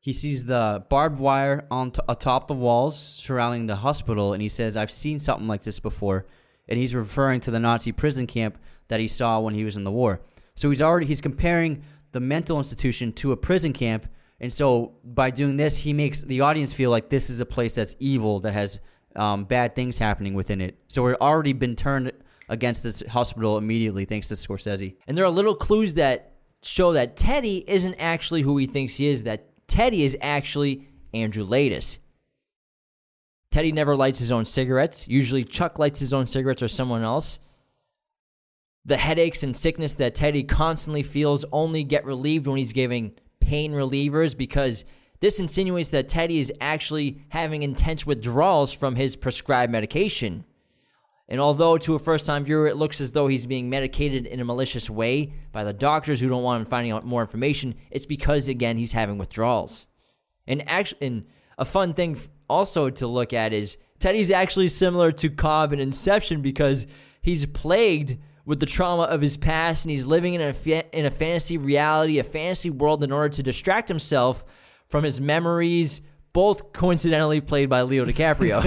he sees the barbed wire on t- atop the walls surrounding the hospital, and he says, "I've seen something like this before." And he's referring to the Nazi prison camp that he saw when he was in the war. So he's already he's comparing the mental institution to a prison camp, and so by doing this, he makes the audience feel like this is a place that's evil that has um, bad things happening within it. So we're already been turned against this hospital immediately thanks to Scorsese. And there are little clues that show that Teddy isn't actually who he thinks he is, that Teddy is actually Andrew Laeddis. Teddy never lights his own cigarettes. Usually, Chuck lights his own cigarettes or someone else. The headaches and sickness that Teddy constantly feels only get relieved when he's giving pain relievers because This insinuates that Teddy is actually having intense withdrawals from his prescribed medication. And although to a first time viewer it looks as though he's being medicated in a malicious way by the doctors who don't want him finding out more information, it's because, again, he's having withdrawals. And actually, and a fun thing also to look at is Teddy's actually similar to Cobb in Inception because he's plagued with the trauma of his past and he's living in a, fa- in a fantasy reality, a fantasy world in order to distract himself from his memories, both coincidentally played by Leo DiCaprio.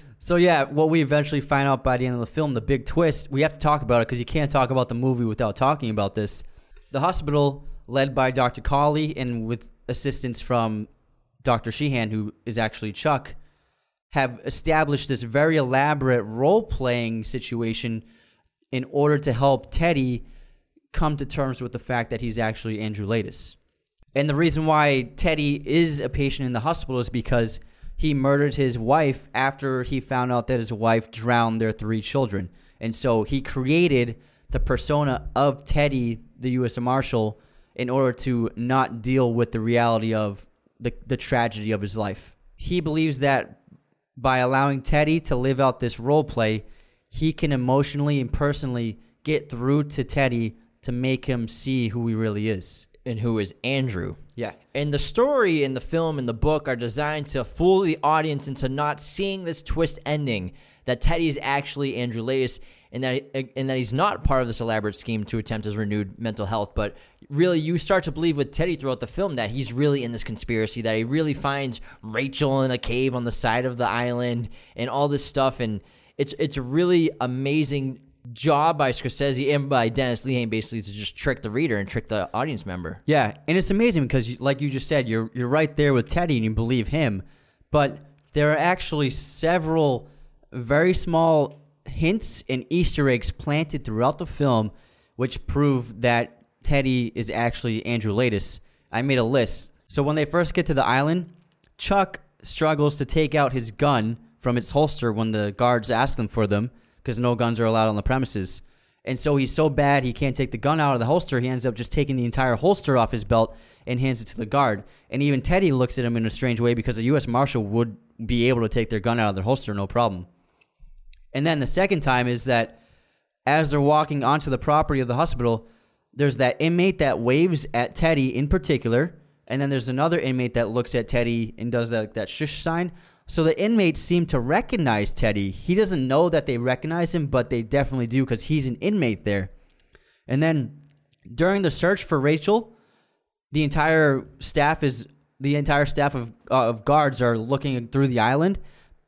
So yeah, what we eventually find out by the end of the film, the big twist, we have to talk about it because you can't talk about the movie without talking about this. The hospital, led by Dr. Cawley and with assistance from Dr. Sheehan, who is actually Chuck, have established this very elaborate role playing situation in order to help Teddy come to terms with the fact that he's actually Andrew Laeddis. And the reason why Teddy is a patient in the hospital is because he murdered his wife after he found out that his wife drowned their three children. And so he created the persona of Teddy, the U.S. Marshal, in order to not deal with the reality of the, the tragedy of his life. He believes that by allowing Teddy to live out this role play, he can emotionally and personally get through to Teddy to make him see who he really is. And who is Andrew. Yeah. And the story in the film and the book are designed to fool the audience into not seeing this twist ending that Teddy is actually Andrew Lace and that and that he's not part of this elaborate scheme to attempt his renewed mental health. But really, you start to believe with Teddy throughout the film that he's really in this conspiracy, that he really finds Rachel in a cave on the side of the island and all this stuff. And it's it's a really amazing job by Scorsese and by Dennis Lehane basically to just trick the reader and trick the audience member. Yeah, and it's amazing because, like you just said, you're you're right there with Teddy and you believe him, but there are actually several very small hints and Easter eggs planted throughout the film, which prove that Teddy is actually Andrew Laeddis. I made a list. So when they first get to the island, Chuck struggles to take out his gun from its holster when the guards ask them for them, because no guns are allowed on the premises. And so he's so bad he can't take the gun out of the holster. He ends up just taking the entire holster off his belt and hands it to the guard. And even Teddy looks at him in a strange way because a U.S. Marshal would be able to take their gun out of their holster, no problem. And then the second time is that as they're walking onto the property of the hospital, there's that inmate that waves at Teddy in particular, and then there's another inmate that looks at Teddy and does that, that shush sign. So the inmates seem to recognize Teddy. He doesn't know that they recognize him, but they definitely do because he's an inmate there. And then during the search for Rachel, the entire staff is the entire staff of uh, of guards are looking through the island,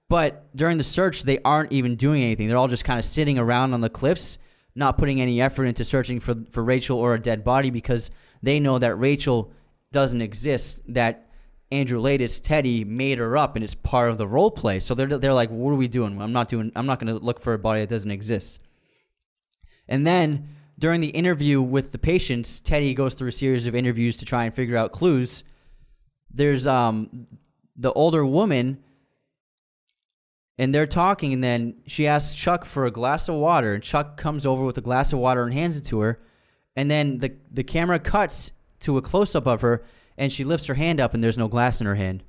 but during the search they aren't even doing anything. They're all just kind of sitting around on the cliffs, not putting any effort into searching for for Rachel or a dead body because they know that Rachel doesn't exist. That Andrew Laeddis Teddy made her up and it's part of the role play. So they're they're like, what are we doing? I'm not doing. I'm not going to look for a body that doesn't exist. And then during the interview with the patients, Teddy goes through a series of interviews to try and figure out clues. There's um the older woman and they're talking and then she asks Chuck for a glass of water and Chuck comes over with a glass of water and hands it to her. And then the the camera cuts to a close up of her and she lifts her hand up and there's no glass in her hand.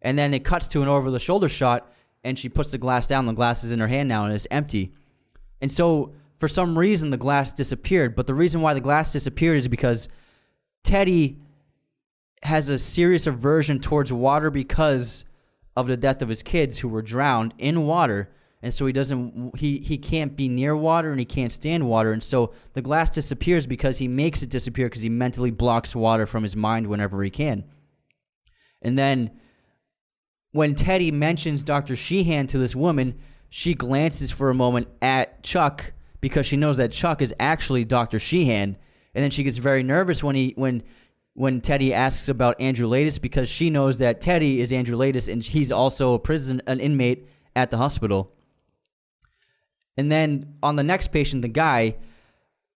And then it cuts to an over the shoulder shot and she puts the glass down, the glass is in her hand now and it's empty. And so, for some reason, the glass disappeared. But the reason why the glass disappeared is because Teddy has a serious aversion towards water because of the death of his kids who were drowned in water. And so he doesn't he he can't be near water and he can't stand water and so the glass disappears because he makes it disappear because he mentally blocks water from his mind whenever he can. And then when Teddy mentions Dr. Sheehan to this woman, she glances for a moment at Chuck because she knows that Chuck is actually Dr. Sheehan, and then she gets very nervous when he when when Teddy asks about Andrew Laeddis because she knows that Teddy is Andrew Laeddis and he's also a prison an inmate at the hospital. And then on the next patient, the guy,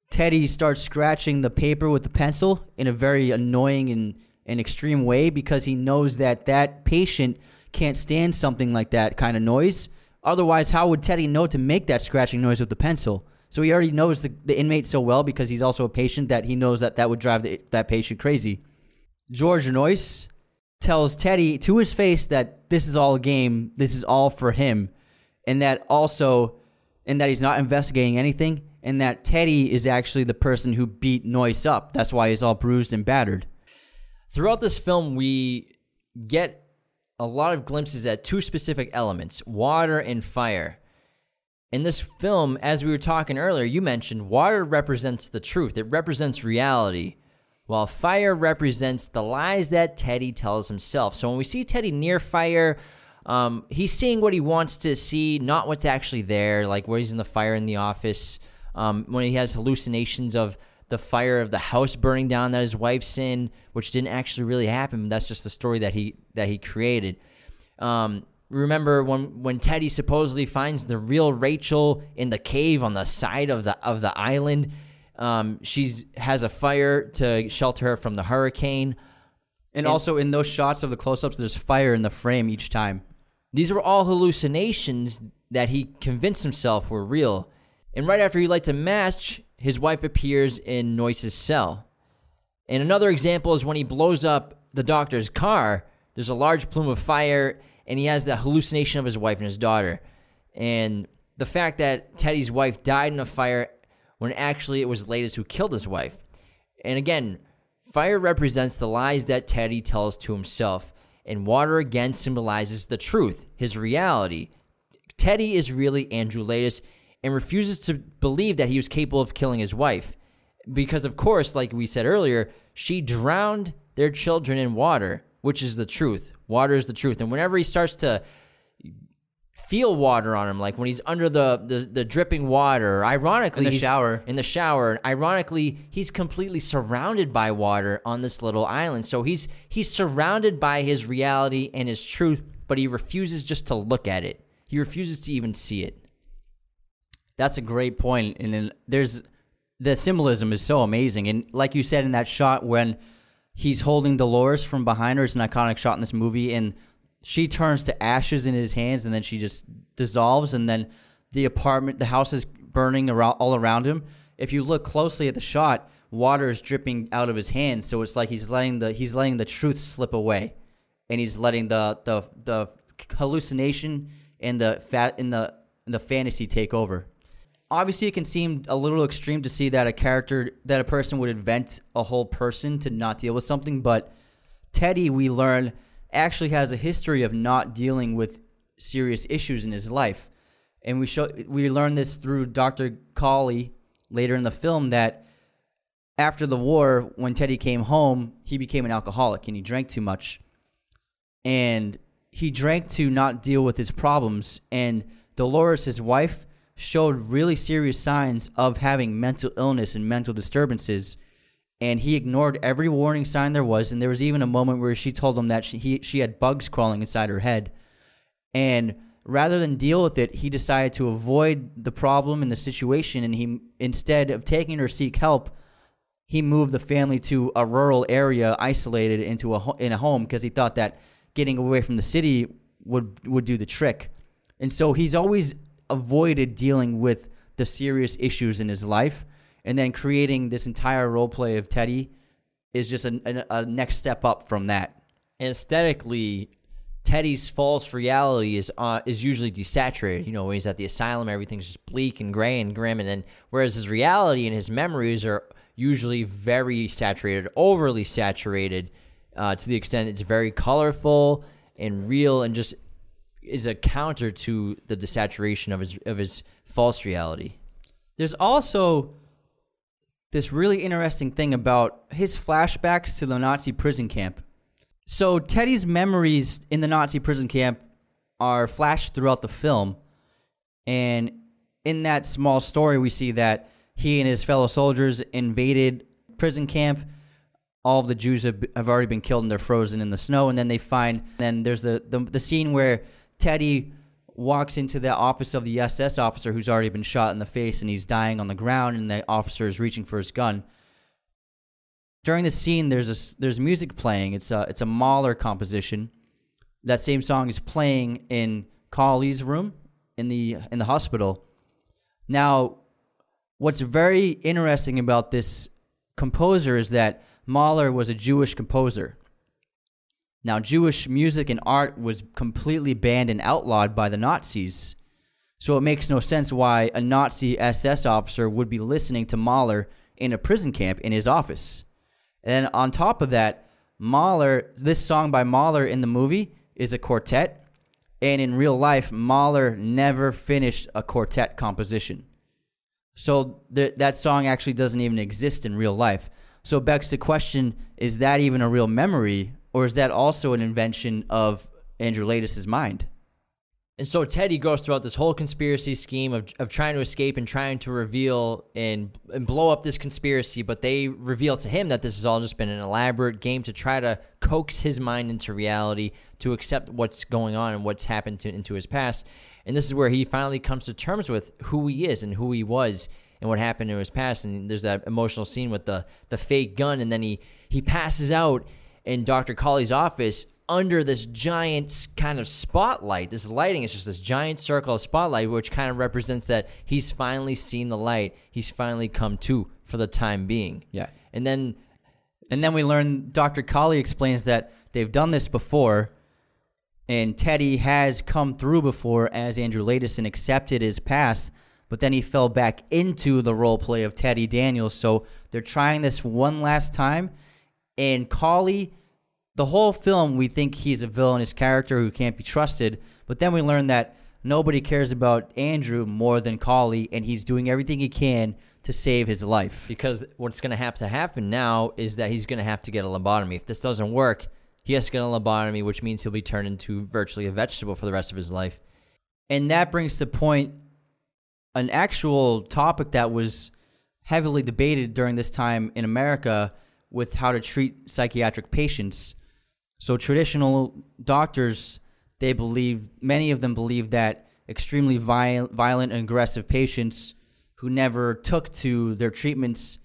Teddy starts scratching the paper with the pencil in a very annoying and, and extreme way because he knows that that patient can't stand something like that kind of noise. Otherwise, how would Teddy know to make that scratching noise with the pencil? So he already knows the, the inmate so well because he's also a patient that he knows that that would drive the, that patient crazy. George Noyce tells Teddy to his face that this is all a game, this is all for him, and that also, and that he's not investigating anything, and that Teddy is actually the person who beat Noyce up. That's why he's all bruised and battered. Throughout this film, we get a lot of glimpses at two specific elements water and fire. In this film, as we were talking earlier, you mentioned water represents the truth, it represents reality, while fire represents the lies that Teddy tells himself. So when we see Teddy near fire, um, he's seeing what he wants to see, not what's actually there, like where he's in the fire in the office. Um, when he has hallucinations of the fire of the house burning down that his wife's in, which didn't actually really happen. That's just the story that he that he created. Um, remember when when Teddy supposedly finds the real Rachel in the cave on the side of the of the island. Um, she's has a fire to shelter her from the hurricane. And, also in those shots of the close-ups, there's fire in the frame each time. These were all hallucinations that he convinced himself were real. And right after he lights a match, his wife appears in Noyce's cell. And another example is when he blows up the doctor's car, there's a large plume of fire, and he has the hallucination of his wife and his daughter. And the fact that Teddy's wife died in a fire when actually it was Laeddis who killed his wife. And again, fire represents the lies that Teddy tells to himself, and water again symbolizes the truth, his reality. Teddy is really Andrew Laeddis and refuses to believe that he was capable of killing his wife. Because, of course, like we said earlier, she drowned their children in water, which is the truth. Water is the truth. And whenever he starts to feel water on him, like when he's under the, the, the dripping water, ironically, In the shower. in the shower. Ironically, he's completely surrounded by water on this little island. So he's he's surrounded by his reality and his truth, but he refuses just to look at it. He refuses to even see it. That's a great point, and then there's the symbolism is so amazing, and like you said in that shot when he's holding Dolores from behind her, it's an iconic shot in this movie, and she turns to ashes in his hands, and then she just dissolves, and then the apartment, the house is burning around all around him. If you look closely at the shot, water is dripping out of his hands, so it's like he's letting the he's letting the truth slip away, and he's letting the the the hallucination and the fat in the and the fantasy take over obviously it can seem a little extreme to see that a character that a person would invent a whole person to not deal with something but teddy we learn actually has a history of not dealing with serious issues in his life. And we show we learn this through dr cawley later in the film that after the war when teddy came home he became an alcoholic and he drank too much. And he drank to not deal with his problems. And dolores his wife showed really serious signs of having mental illness and mental disturbances and he ignored every warning sign there was. And there was even a moment where she told him that she, he, she had bugs crawling inside her head. And rather than deal with it he decided to avoid the problem and the situation. And he instead of taking her to seek help he moved the family to a rural area isolated into a in a home because he thought that getting away from the city would would do the trick. And so he's always avoided dealing with the serious issues in his life and then creating this entire role play of Teddy is just a, a, a next step up from that aesthetically, Teddy's false reality is uh, is usually desaturated. You know, when he's at the asylum, everything's just bleak and gray and grim, and then whereas his reality and his memories are usually very saturated, overly saturated, uh, to the extent it's very colorful and real, and just is a counter to the desaturation of his of his false reality. There's also this really interesting thing about his flashbacks to the Nazi prison camp. So Teddy's memories in the Nazi prison camp are flashed throughout the film, and in that small story, we see that he and his fellow soldiers invaded prison camp. All of the Jews have, have already been killed and they're frozen in the snow. And then they find, then there's the, the, the scene where Teddy walks into the office of the SS officer who's already been shot in the face and he's dying on the ground and the officer is reaching for his gun. During the scene, there's a there's music playing. It's a it's a Mahler composition. That same song is playing in Cawley's room in the in the hospital. Now, what's very interesting about this composer is that Mahler was a Jewish composer. Now, Jewish music and art was completely banned and outlawed by the Nazis. So it makes no sense why a Nazi SS officer would be listening to Mahler in a prison camp in his office. And on top of that, Mahler, this song by Mahler in the movie is a quartet. And in real life, Mahler never finished a quartet composition. So th- that song actually doesn't even exist in real life. So begs the question is that even a real memory, or is that also an invention of Andrew Laeddis's mind? And so Teddy goes throughout this whole conspiracy scheme of, of trying to escape and trying to reveal and, and blow up this conspiracy, but they reveal to him that this has all just been an elaborate game to try to coax his mind into reality, to accept what's going on and what's happened to, into his past. And this is where he finally comes to terms with who he is and who he was and what happened in his past. And there's that emotional scene with the, the fake gun, and then he, he passes out in Dr. Cawley's office under this giant kind of spotlight. This lighting is just this giant circle of spotlight, which kind of represents that he's finally seen the light. He's finally come to for the time being. Yeah. And then, And then we learn Dr. Cawley explains that they've done this before, and Teddy has come through before as Andrew and accepted his past, but then he fell back into the role play of Teddy Daniels. So they're trying this one last time, and Cawley, the whole film, we think he's a villainous character who can't be trusted, but then we learn that nobody cares about Andrew more than Cawley, and he's doing everything he can to save his life. because what's going to have to happen now is that he's going to have to get a lobotomy. If this doesn't work, he has to get a lobotomy, which means he'll be turned into virtually a vegetable for the rest of his life. And that brings to point an actual topic that was heavily debated during this time in America with how to treat psychiatric patients. So traditional doctors, they believe many of them believe that extremely viol- violent and aggressive patients who never took to their treatments,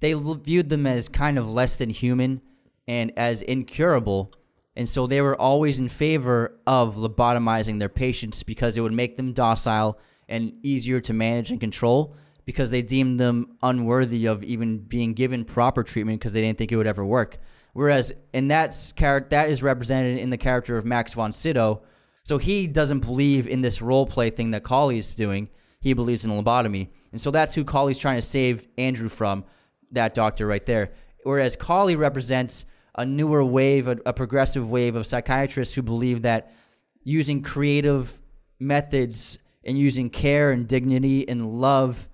they viewed them as kind of less than human and as incurable. And so they were always in favor of lobotomizing their patients because it would make them docile and easier to manage and control because they deemed them unworthy of even being given proper treatment because they didn't think it would ever work. Whereas, and that's char- that is represented in the character of Max von Sydow. So he doesn't believe in this role play thing that Cawley's doing. He believes in lobotomy. And so that's who Cawley's trying to save Andrew from, that doctor right there. Whereas Cawley represents a newer wave, a, a progressive wave of psychiatrists who believe that using creative methods and using care and dignity and love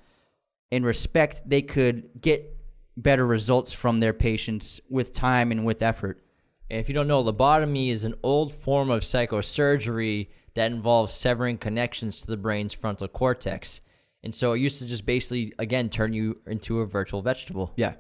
and respect, they could get better results from their patients with time and with effort. And if you don't know, lobotomy is an old form of psychosurgery that involves severing connections to the brain's frontal cortex. And so it used to just basically, again, turn you into a virtual vegetable. Yeah.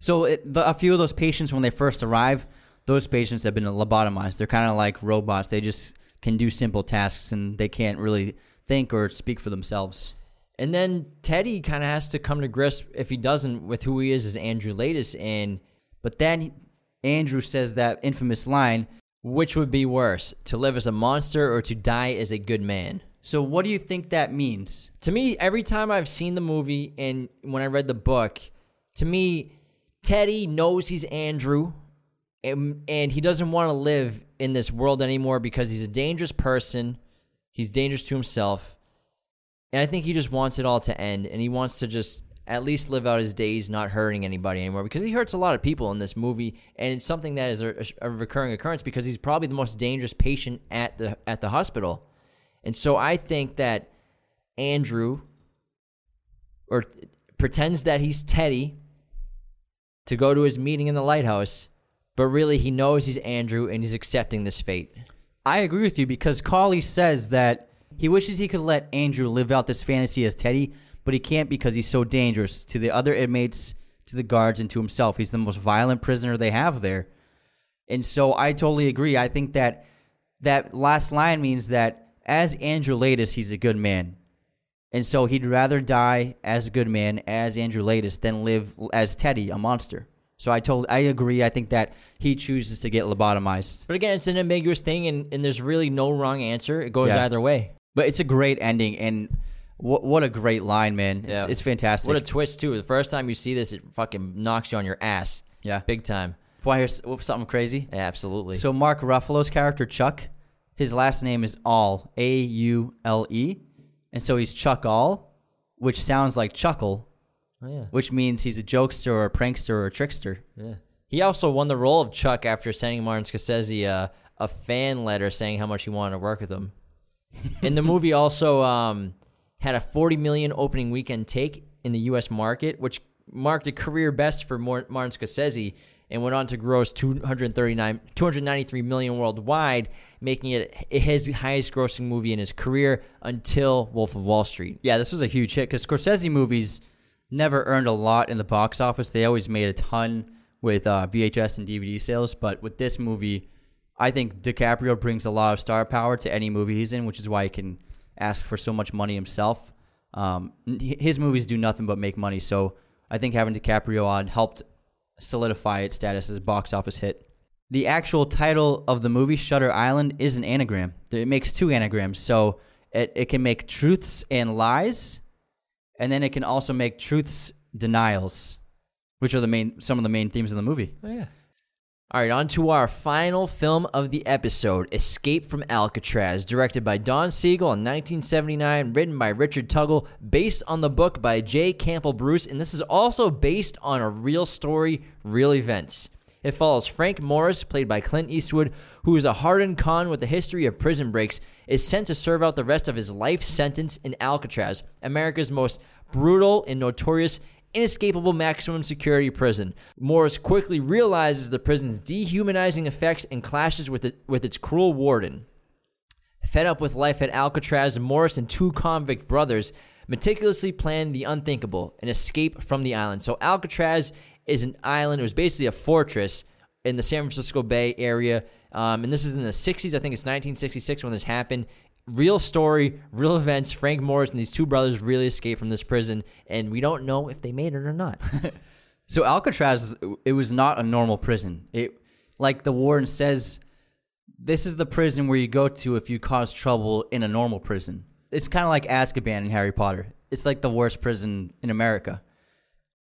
So it, the, a few of those patients, when they first arrive, those patients have been lobotomized. They're kind of like robots. They just can do simple tasks and they can't really think or speak for themselves. And then Teddy kind of has to come to grips, if he doesn't, with who he is as Andrew Laeddis, and But then Andrew says that infamous line. which would be worse, to live as a monster or to die as a good man? So what do you think that means? To me, every time I've seen the movie and when I read the book, to me, Teddy knows he's Andrew and, and he doesn't want to live in this world anymore because he's a dangerous person. He's dangerous to himself. And I think he just wants it all to end and he wants to just at least live out his days not hurting anybody anymore because he hurts a lot of people in this movie and it's something that is a, a recurring occurrence because he's probably the most dangerous patient at the at the hospital. And so I think that Andrew or pretends that he's Teddy to go to his meeting in the lighthouse, but really he knows he's Andrew and he's accepting this fate. I agree with you because Cawley says that he wishes he could let Andrew live out this fantasy as Teddy, but he can't because he's so dangerous to the other inmates, to the guards, and to himself. He's the most violent prisoner they have there. And so I totally agree. I think that that last line means that as Andrew Laeddis, he's a good man. And so he'd rather die as a good man, as Andrew Laeddis, than live as Teddy, a monster. So I told, I agree. I think that he chooses to get lobotomized. But again, it's an ambiguous thing and, and there's really no wrong answer. It goes Yeah. either way. But it's a great ending, and what what a great line, man! It's, Yeah. it's fantastic. What a twist too. The first time you see this, it fucking knocks you on your ass. yeah. Big time. Why hear something crazy? Yeah, absolutely. So Mark Ruffalo's character Chuck, his last name is All, A U L E, and so he's Chuck All, which sounds like chuckle, oh, yeah. which means he's a jokester or a prankster or a trickster. Yeah. He also won the role of Chuck after sending Martin Scorsese uh, a fan letter saying how much he wanted to work with him. And the movie also um, had a 40 million opening weekend take in the U.S. market, which marked a career best for Martin Scorsese and went on to gross 239 293 million worldwide, making it his highest grossing movie in his career until Wolf of Wall Street. Yeah, this was a huge hit because Scorsese movies never earned a lot in the box office. They always made a ton with uh, VHS and DVD sales, but with this movie, I think DiCaprio brings a lot of star power to any movie he's in, which is why he can ask for so much money himself. Um, his movies do nothing but make money, so I think having DiCaprio on helped solidify its status as a box office hit. The actual title of the movie, Shutter Island, is an anagram. It makes two anagrams, so it, it can make truths and lies, and then it can also make truths denials, which are the main some of the main themes of the movie. Oh, yeah. All right, on to our final film of the episode Escape from Alcatraz, directed by Don Siegel in 1979, written by Richard Tuggle, based on the book by J. Campbell Bruce, and this is also based on a real story, real events. It follows Frank Morris, played by Clint Eastwood, who is a hardened con with a history of prison breaks, is sent to serve out the rest of his life sentence in Alcatraz, America's most brutal and notorious inescapable maximum security prison. Morris quickly realizes the prison's dehumanizing effects and clashes with it, with its cruel warden. Fed up with life at Alcatraz, Morris and two convict brothers meticulously plan the unthinkable an escape from the island. So, Alcatraz is an island, it was basically a fortress in the San Francisco Bay area. Um, and this is in the 60s, I think it's 1966 when this happened. Real story, real events. Frank Morris and these two brothers really escaped from this prison, and we don't know if they made it or not. So Alcatraz, it was not a normal prison. It, like the warden says, this is the prison where you go to if you cause trouble in a normal prison. It's kind of like Azkaban in Harry Potter. It's like the worst prison in America.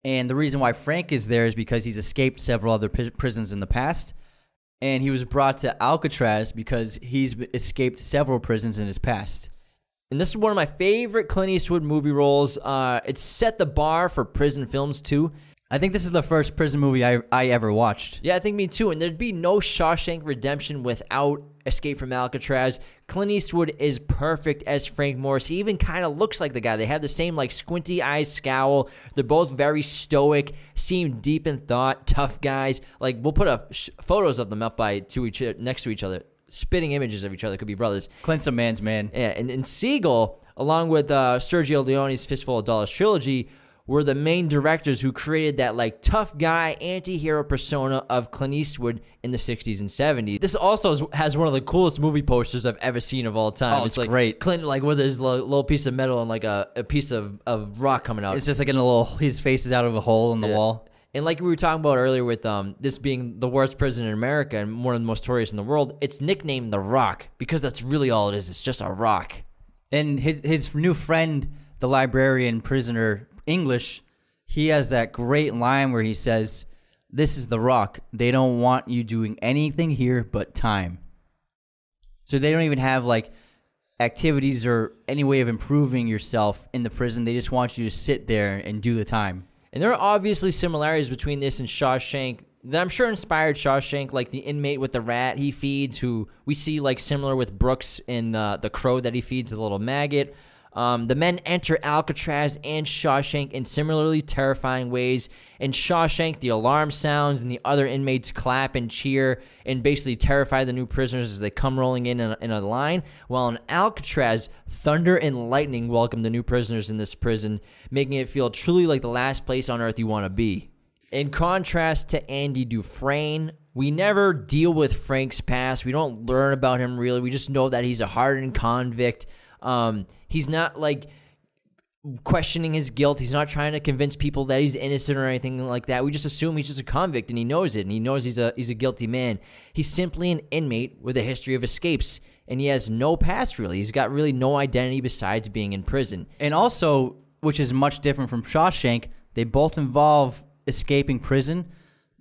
And the reason why Frank is there is because he's escaped several other pri- prisons in the past. And he was brought to Alcatraz because he's escaped several prisons in his past. And this is one of my favorite Clint Eastwood movie roles. Uh, it set the bar for prison films too. I think this is the first prison movie I, I ever watched. Yeah, I think me too. And there'd be no Shawshank Redemption without Escape from Alcatraz. Clint Eastwood is perfect as Frank Morris. He even kind of looks like the guy. They have the same like squinty eyes scowl. They're both very stoic, seem deep in thought, tough guys. Like we'll put up sh- photos of them up by to each next to each other, spitting images of each other. Could be brothers. Clint's a man's man. Yeah, and, and Siegel, along with uh, Sergio Leone's Fistful of Dollars trilogy, were the main directors who created that like tough guy anti-hero persona of Clint Eastwood in the 60s and 70s. This also has one of the coolest movie posters I've ever seen of all time. Oh, it's like great. Clint like with his lo- little piece of metal and like a, a piece of, of rock coming out. It's just like in a little, his face is out of a hole in the wall. And like we were talking about earlier with um, this being the worst prison in America and one of the most notorious in the world, it's nicknamed the Rock because that's really all it is. It's just a rock. And his his new friend, the librarian prisoner English, he has that great line where he says, "This is the rock. They don't want you doing anything here but time." So they don't even have like activities or any way of improving yourself in the prison. They just want you to sit there and do the time. And there are obviously similarities between this and Shawshank that I'm sure inspired Shawshank, like the inmate with the rat he feeds, who we see like similar with Brooks in uh, the crow that he feeds the little maggot. Um, the men enter Alcatraz and Shawshank in similarly terrifying ways. In Shawshank, the alarm sounds and the other inmates clap and cheer and basically terrify the new prisoners as they come rolling in in a, in a line. While in Alcatraz, thunder and lightning welcome the new prisoners in this prison, making it feel truly like the last place on earth you want to be. In contrast to Andy Dufresne, we never deal with Frank's past. We don't learn about him really. We just know that he's a hardened convict. Um, he's not like questioning his guilt. He's not trying to convince people that he's innocent or anything like that. We just assume he's just a convict and he knows it and he knows he's a he's a guilty man. He's simply an inmate with a history of escapes and he has no past really. He's got really no identity besides being in prison. And also, which is much different from Shawshank, they both involve escaping prison,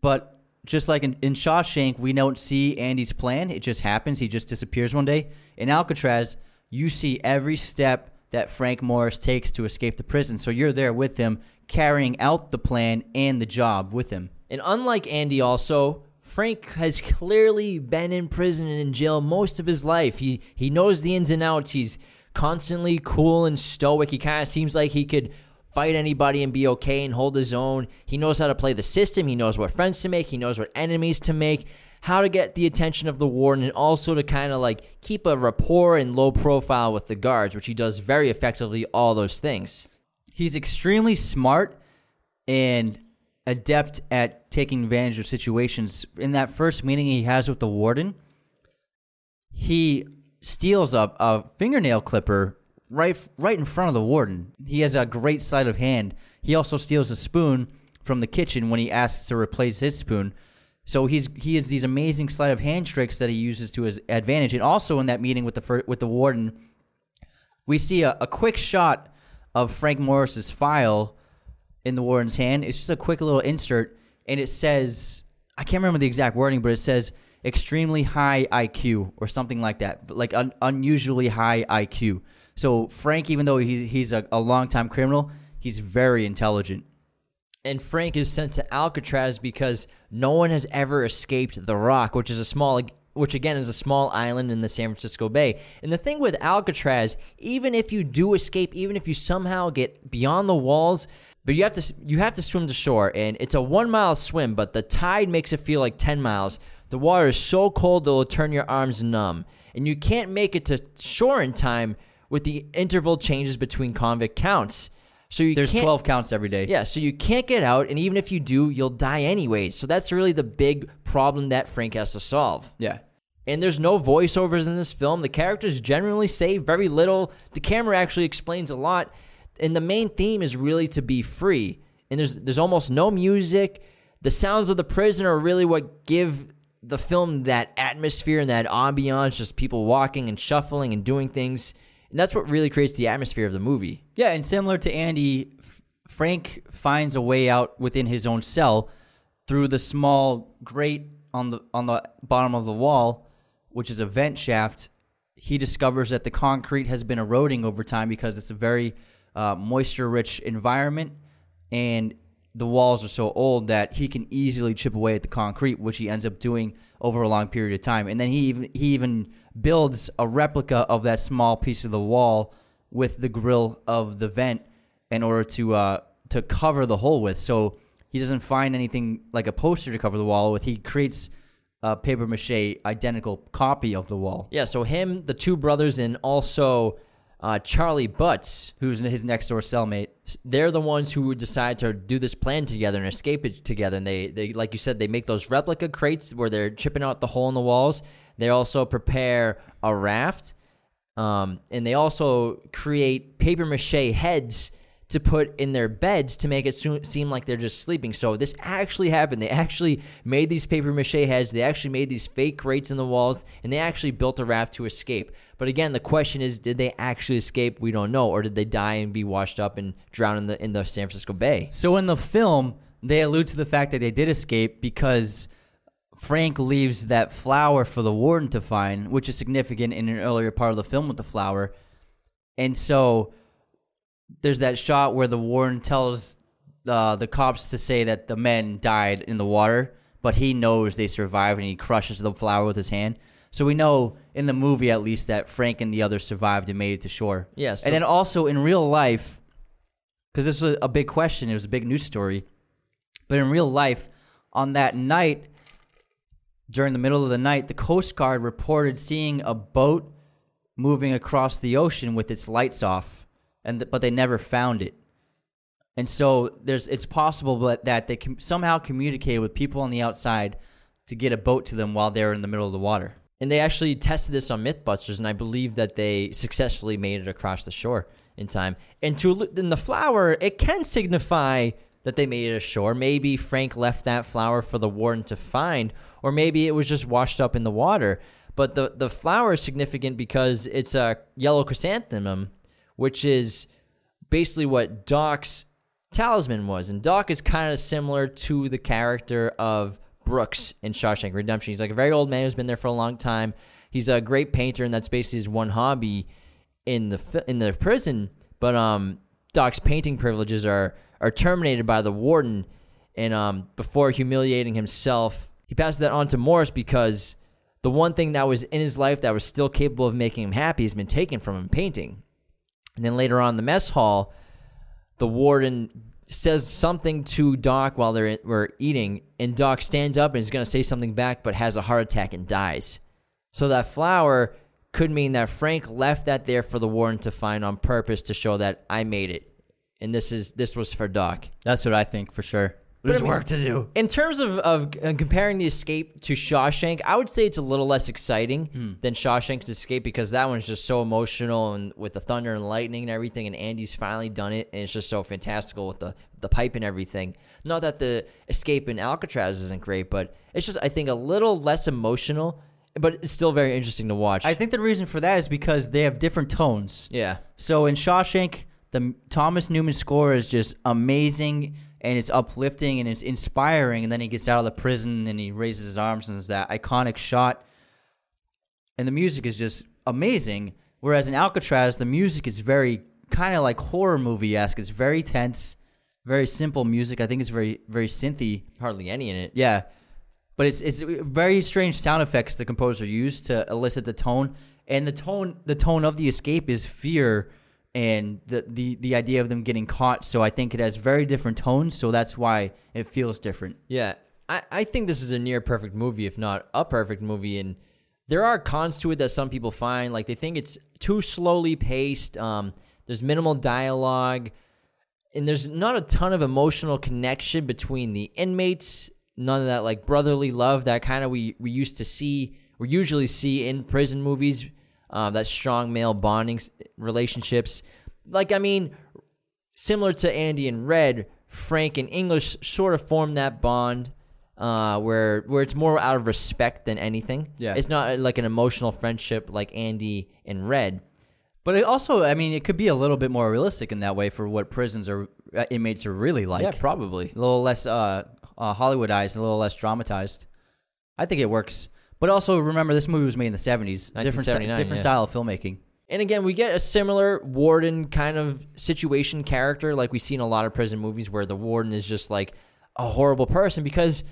but just like in, in Shawshank, we don't see Andy's plan. It just happens. He just disappears one day. In Alcatraz, you see every step that Frank Morris takes to escape the prison. So you're there with him, carrying out the plan and the job with him. And unlike Andy, also, Frank has clearly been in prison and in jail most of his life. He he knows the ins and outs. He's constantly cool and stoic. He kind of seems like he could fight anybody and be okay and hold his own. He knows how to play the system. He knows what friends to make. He knows what enemies to make. How to get the attention of the warden and also to kind of like keep a rapport and low profile with the guards, which he does very effectively. All those things. He's extremely smart and adept at taking advantage of situations. In that first meeting he has with the warden, he steals a, a fingernail clipper right right in front of the warden. He has a great sleight of hand. He also steals a spoon from the kitchen when he asks to replace his spoon. So he's he has these amazing sleight of hand tricks that he uses to his advantage. And also in that meeting with the fir- with the warden, we see a, a quick shot of Frank Morris's file in the warden's hand. It's just a quick little insert, and it says I can't remember the exact wording, but it says extremely high IQ or something like that, like un- unusually high IQ. So Frank, even though he's he's a, a longtime criminal, he's very intelligent. And Frank is sent to Alcatraz because no one has ever escaped the Rock, which is a small which again is a small island in the San Francisco Bay. And the thing with Alcatraz, even if you do escape, even if you somehow get beyond the walls, but you have to you have to swim to shore and it's a 1 mile swim, but the tide makes it feel like 10 miles. The water is so cold that it'll turn your arms numb. And you can't make it to shore in time with the interval changes between convict counts. So you There's can't, 12 counts every day. yeah, so you can't get out, and even if you do, you'll die anyways. So that's really the big problem that Frank has to solve. Yeah. And there's no voiceovers in this film. The characters generally say very little. The camera actually explains a lot, and the main theme is really to be free. And there's there's almost no music. The sounds of the prison are really what give the film that atmosphere and that ambiance, just people walking and shuffling and doing things. And that's what really creates the atmosphere of the movie. Yeah, and similar to Andy, Frank finds a way out within his own cell through the small grate on the on the bottom of the wall, which is a vent shaft. He discovers that the concrete has been eroding over time because it's a very uh, moisture-rich environment, and the walls are so old that he can easily chip away at the concrete, which he ends up doing over a long period of time. And then he even he even builds a replica of that small piece of the wall with the grill of the vent in order to uh, to cover the hole with. So he doesn't find anything like a poster to cover the wall with. He creates a paper mache identical copy of the wall, Yeah, so him, the two brothers, and also uh, Charlie Butts, who's his next door cellmate. they're the ones who decide to do this plan together and escape it together. And they, they, like you said, they make those replica crates where they're chipping out the hole in the walls. They also prepare a raft, um, and they also create paper mache heads to put in their beds to make it so- seem like they're just sleeping. So this actually happened. They actually made these paper mache heads. They actually made these fake crates in the walls, and they actually built a raft to escape. But again, the question is, did they actually escape? We don't know, or did they die and be washed up and drown in the in the San Francisco Bay? So in the film, they allude to the fact that they did escape because Frank leaves that flower for the warden to find, which is significant in an earlier part of the film with the flower. And so there's that shot where the warden tells uh, the cops to say that the men died in the water, but he knows they survived and he crushes the flower with his hand. So we know in the movie at least that Frank and the others survived and made it to shore. Yeah, so- and then also in real life, because this was a big question, it was a big news story. But in real life, on that night, during the middle of the night, the Coast Guard reported seeing a boat moving across the ocean with its lights off, and but they never found it. And so there's it's possible that, that they somehow communicated with people on the outside to get a boat to them while they're in the middle of the water. And they actually tested this on MythBusters, and I believe that they successfully made it across the shore in time. And to in the flower, it can signify that they made it ashore. Maybe Frank left that flower for the warden to find, or maybe it was just washed up in the water. But the the flower is significant because it's a yellow chrysanthemum, which is basically what Doc's talisman was. And Doc is kind of similar to the character of Brooks in Shawshank Redemption. He's like a very old man who's been there for a long time. He's a great painter, and that's basically his one hobby in the in the prison. But um, Doc's painting privileges are are terminated by the warden, and um, before humiliating himself, he passes that on to Morris because the one thing that was in his life that was still capable of making him happy has been taken from him painting. And then later on in the mess hall, the warden says something to Doc while they're we're eating, and Doc stands up and is going to say something back, but has a heart attack and dies. So that flower could mean that Frank left that there for the warden to find on purpose to show that I made it, and this is this was for Doc. That's what I think for sure. There's There's work to do. In terms of, of uh, comparing the escape to Shawshank, I would say it's a little less exciting than Shawshank's escape because that one's just so emotional and with the thunder and lightning and everything, and Andy's finally done it, and it's just so fantastical with the the pipe and everything. Not that the escape in Alcatraz isn't great, but it's just I think a little less emotional, but it's still very interesting to watch. I think the reason for that is because they have different tones. yeah, So in Shawshank, the Thomas Newman score is just amazing and it's uplifting and it's inspiring. And then he gets out of the prison and he raises his arms and there's that iconic shot. And the music is just amazing. Whereas in Alcatraz, the music is very kind of like horror movie esque. It's very tense, very simple music. I think it's very very synthy. hardly any in it. Yeah, but it's it's very strange sound effects the composer used to elicit the tone, and the tone the tone of the escape is fear and the the the idea of them getting caught. So I think it has very different tones. So that's why it feels different. Yeah, I, I think this is a near perfect movie, if not a perfect movie. And there are cons to it that some people find. Like they think it's too slowly paced. Um, there's minimal dialogue, and there's not a ton of emotional connection between the inmates. None of that like brotherly love that kind of we we used to see, we usually see in prison movies. Um, that strong male bonding relationships. Like I mean, similar to Andy and Red, Frank and English sort of form that bond uh, where where it's more out of respect than anything. Yeah. it's not uh, like an emotional friendship like Andy and Red. But it also, I mean, it could be a little bit more realistic in that way for what prisons or uh, inmates are really like. yeah, probably. a little less uh, uh, Hollywoodized, a little less dramatized. I think it works. But also remember, this movie was made in the seventies. Different, different yeah. style of filmmaking. And again, we get a similar warden kind of situation character like we see in a lot of prison movies where the warden is just like a horrible person because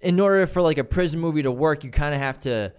in order for like a prison movie to work, you kind of have to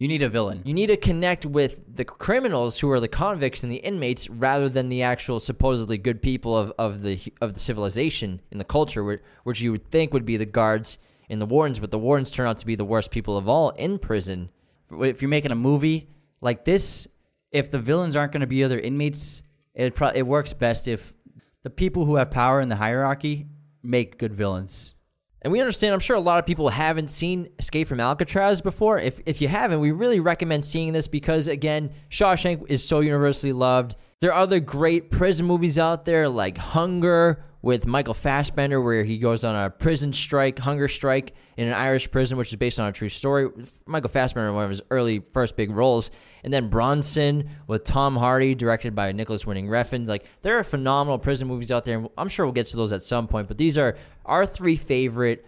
You need a villain. You need to connect with the criminals who are the convicts and the inmates rather than the actual supposedly good people of, of the of the civilization in the culture, which, which you would think would be the guards and the wardens, but the wardens turn out to be the worst people of all in prison. if you're making a movie like this, if the villains aren't going to be other inmates, it pro- it works best if the people who have power in the hierarchy make good villains. And we understand, I'm sure a lot of people haven't seen Escape from Alcatraz before. If, if you haven't, we really recommend seeing this because, again, Shawshank is so universally loved. There are other great prison movies out there like Hunger with Michael Fassbender, where he goes on a prison strike, hunger strike in an Irish prison, which is based on a true story. Michael Fassbender, one of his early first big roles. And then Bronson with Tom Hardy, directed by Nicolas Winding Refn. Like, there are phenomenal prison movies out there. and I'm sure we'll get to those at some point, but these are our three favorite.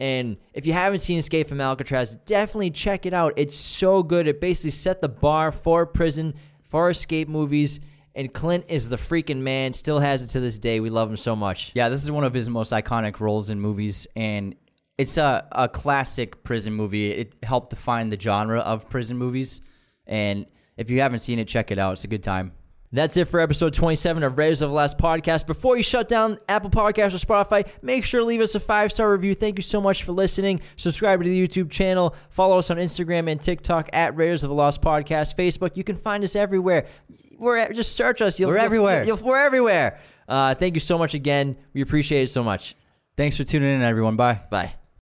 And if you haven't seen Escape from Alcatraz, definitely check it out. It's so good. It basically set the bar for prison, for escape movies. And Clint is the freaking man. Still has it to this day. We love him so much. Yeah, this is one of his most iconic roles in movies, and it's a, a classic prison movie. It helped define the genre of prison movies, and if you haven't seen it, check it out. It's a good time. That's it for episode 27 of Raiders of the Lost Podcast. Before you shut down Apple Podcasts or Spotify, make sure to leave us a five star review. Thank you so much for listening. Subscribe to the YouTube channel. Follow us on Instagram and TikTok at Raiders of the Lost Podcast. Facebook, you can find us everywhere. We're just search us. You'll, We're you'll- everywhere. you'll- we're everywhere. Uh, thank you so much again. We appreciate it so much. Thanks for tuning in, everyone. Bye. Bye.